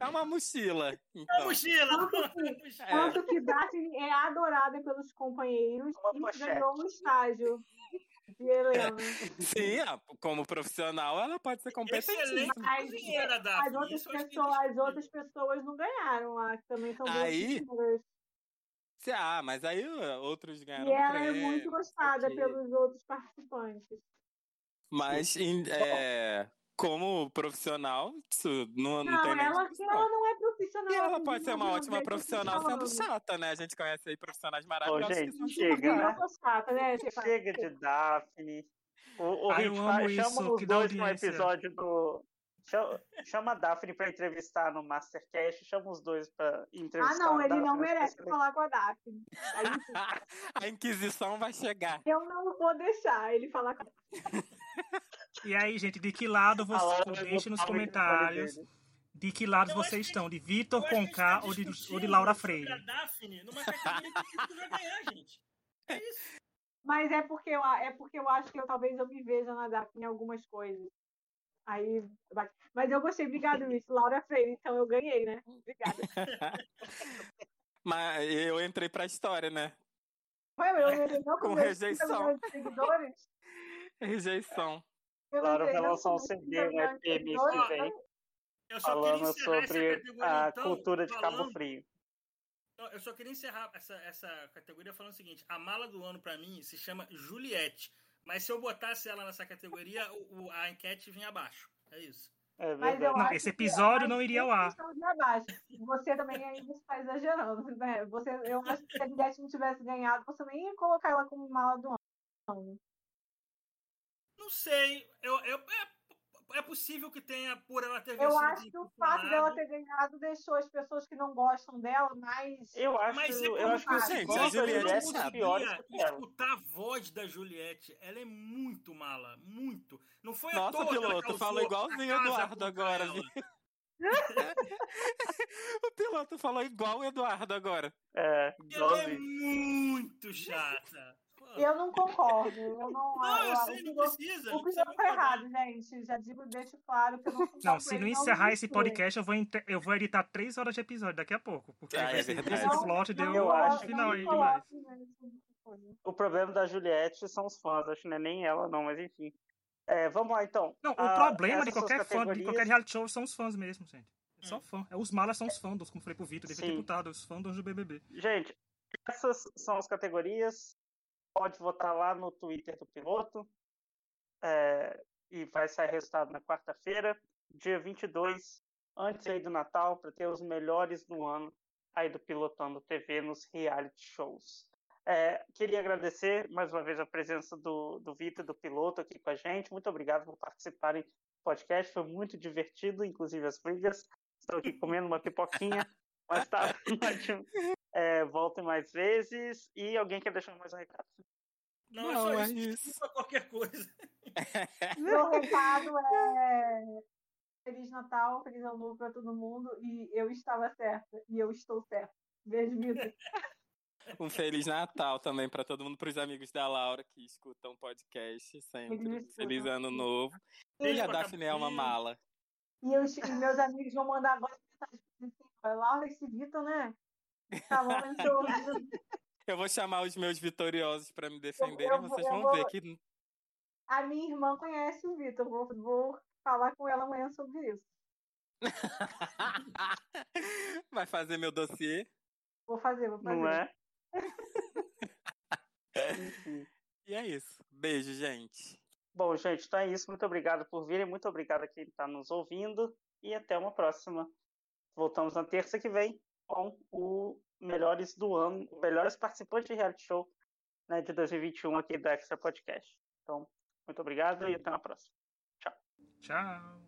é uma mochila. É Então, mochila! Tanto que, É. tanto que Daphne é adorada pelos companheiros Uma e pochete. ganhou um estágio de Helena. sim, ah, como profissional, ela pode ser Excelente competente. Mas- As outras, que pessoas, as outras pessoas não ganharam lá, que também são boas Aí, cozinheiras. Ah, mas aí uh, outros ganharam E ela é prêmio, muito gostada ok. pelos outros participantes. Mas em- é, como profissional, isso não, não, Não, tem nem ela, discussão. ela não é profissional. E ela assim, pode de ser uma um ótima jeito profissional sendo chata, né? A gente conhece aí profissionais Ô, maravilhosos que gente, chega, né? chata, né? Fala, Chega de Daphne. O, o Ai, eu Hit, amo fa- isso, chama os dois no episódio do. Chama, chama a Daphne pra entrevistar no Mastercast. Chama os dois pra entrevistar. Ah, não, ele Daphne, não merece falar com a Daphne. A Inquisição vai chegar. eu não vou deixar ele falar com a E aí, gente, de que lado A você Laura vai deixe nos comentários de que lado Eu vocês que- estão, de Eu Vitor Conká tá ou de, ou de Laura sobre Freire. A Daphne numa categoria que vai ganhar, gente. É isso. Mas é porque, eu, é porque eu acho que eu talvez eu me veja na Daphne em algumas coisas. Aí, vai. mas eu gostei, obrigado, Luiz. Laura Freire, então eu ganhei, né? Obrigada. Mas eu entrei pra história, né? Foi eu, eu, eu Com com rejeição. 30 milhões de seguidores. Rejeição. Lançar um com meus CD, 30 milhões de EP mês seguidores, que vem. Eu só queria Falando encerrar essa sobre categoria, a então, cultura de Cabo falando- Frio. Eu só queria encerrar essa, essa categoria falando o seguinte: a mala do ano pra mim se chama Juliette. Mas se eu botasse ela nessa categoria, o, o- a enquete vinha abaixo. É isso. É Mas eu não, acho esse episódio que, não iria ao ar. Você também ainda está exagerando. Né? Você, eu acho que se a Juliette não tivesse ganhado, você nem ia colocar ela como mala do ano. Não sei. Eu, eu, é, é possível que tenha, por ela ter. Eu acho que o fato dela ter ganhado deixou as pessoas que não gostam dela mais. Eu acho, Mas eu, eu acho que gente, a Juliette é pior escutar a voz da Juliette. Ela é muito mala, muito. Não foi Nossa, à toa piloto, falou igualzinho o Eduardo agora, o piloto falou igual o Eduardo agora. É, ela é muito chata. Eu não concordo. Eu não, não eu, eu sei, não precisa. O piloto tá errado, gente. Já digo, deixo claro que eu não concordo. Não, se não encerrar esse podcast, eu vou, eu vou editar três horas de episódio daqui a pouco. Porque ah, é esse plot deu eu acho final aí demais. O problema da Juliette são os fãs, acho que não é nem ela, não, mas enfim. É, vamos lá então. Não, o problema de qualquer fã, de qualquer reality show são os fãs mesmo, gente. É só hum. fã. É, os malas são os fandoms, como falei pro Vitor, devia ter botado os fandoms do BBB. Gente, essas são as categorias pode votar lá no Twitter do piloto. É, e vai sair resultado na quarta-feira, dia 22, antes aí do Natal, para ter os melhores do ano aí do Pilotando TV nos reality shows. É, queria agradecer mais uma vez a presença do, do Vitor, do piloto, aqui com a gente. Muito obrigado por participarem do podcast, foi muito divertido, inclusive as brigas. Estou aqui comendo uma pipoquinha, mas tá. É, voltem mais vezes. E alguém quer deixar mais um recado? Não, Não é só é isso. isso. qualquer coisa. Meu recado é Feliz Natal, Feliz Ano Novo para todo mundo. E eu estava certa. E eu estou certa. Beijo, Vitor. Um Feliz Natal também para todo mundo, para os amigos da Laura que escutam o podcast sempre. Feliz, Feliz Ano Novo. E a Daphne é uma mala. E, eu, e meus amigos vão mandar agora mensagem assim: Laura, esse Vitor, né? Tá então, eu vou chamar os meus vitoriosos para me defenderem, eu, eu, vocês vão vou... ver que. A minha irmã conhece o Vitor, vou, vou falar com ela amanhã sobre isso. Vai fazer meu dossiê? Vou fazer, vou fazer. Não é? e é isso. Beijo, gente. Bom, gente, então é isso. Muito obrigado por virem. Muito obrigado a quem está nos ouvindo. E até uma próxima. Voltamos na terça que vem com o melhores do ano, melhores participantes de reality show né, de 2021 aqui do Extra Podcast. Então, muito obrigado e até a próxima. Tchau. Tchau.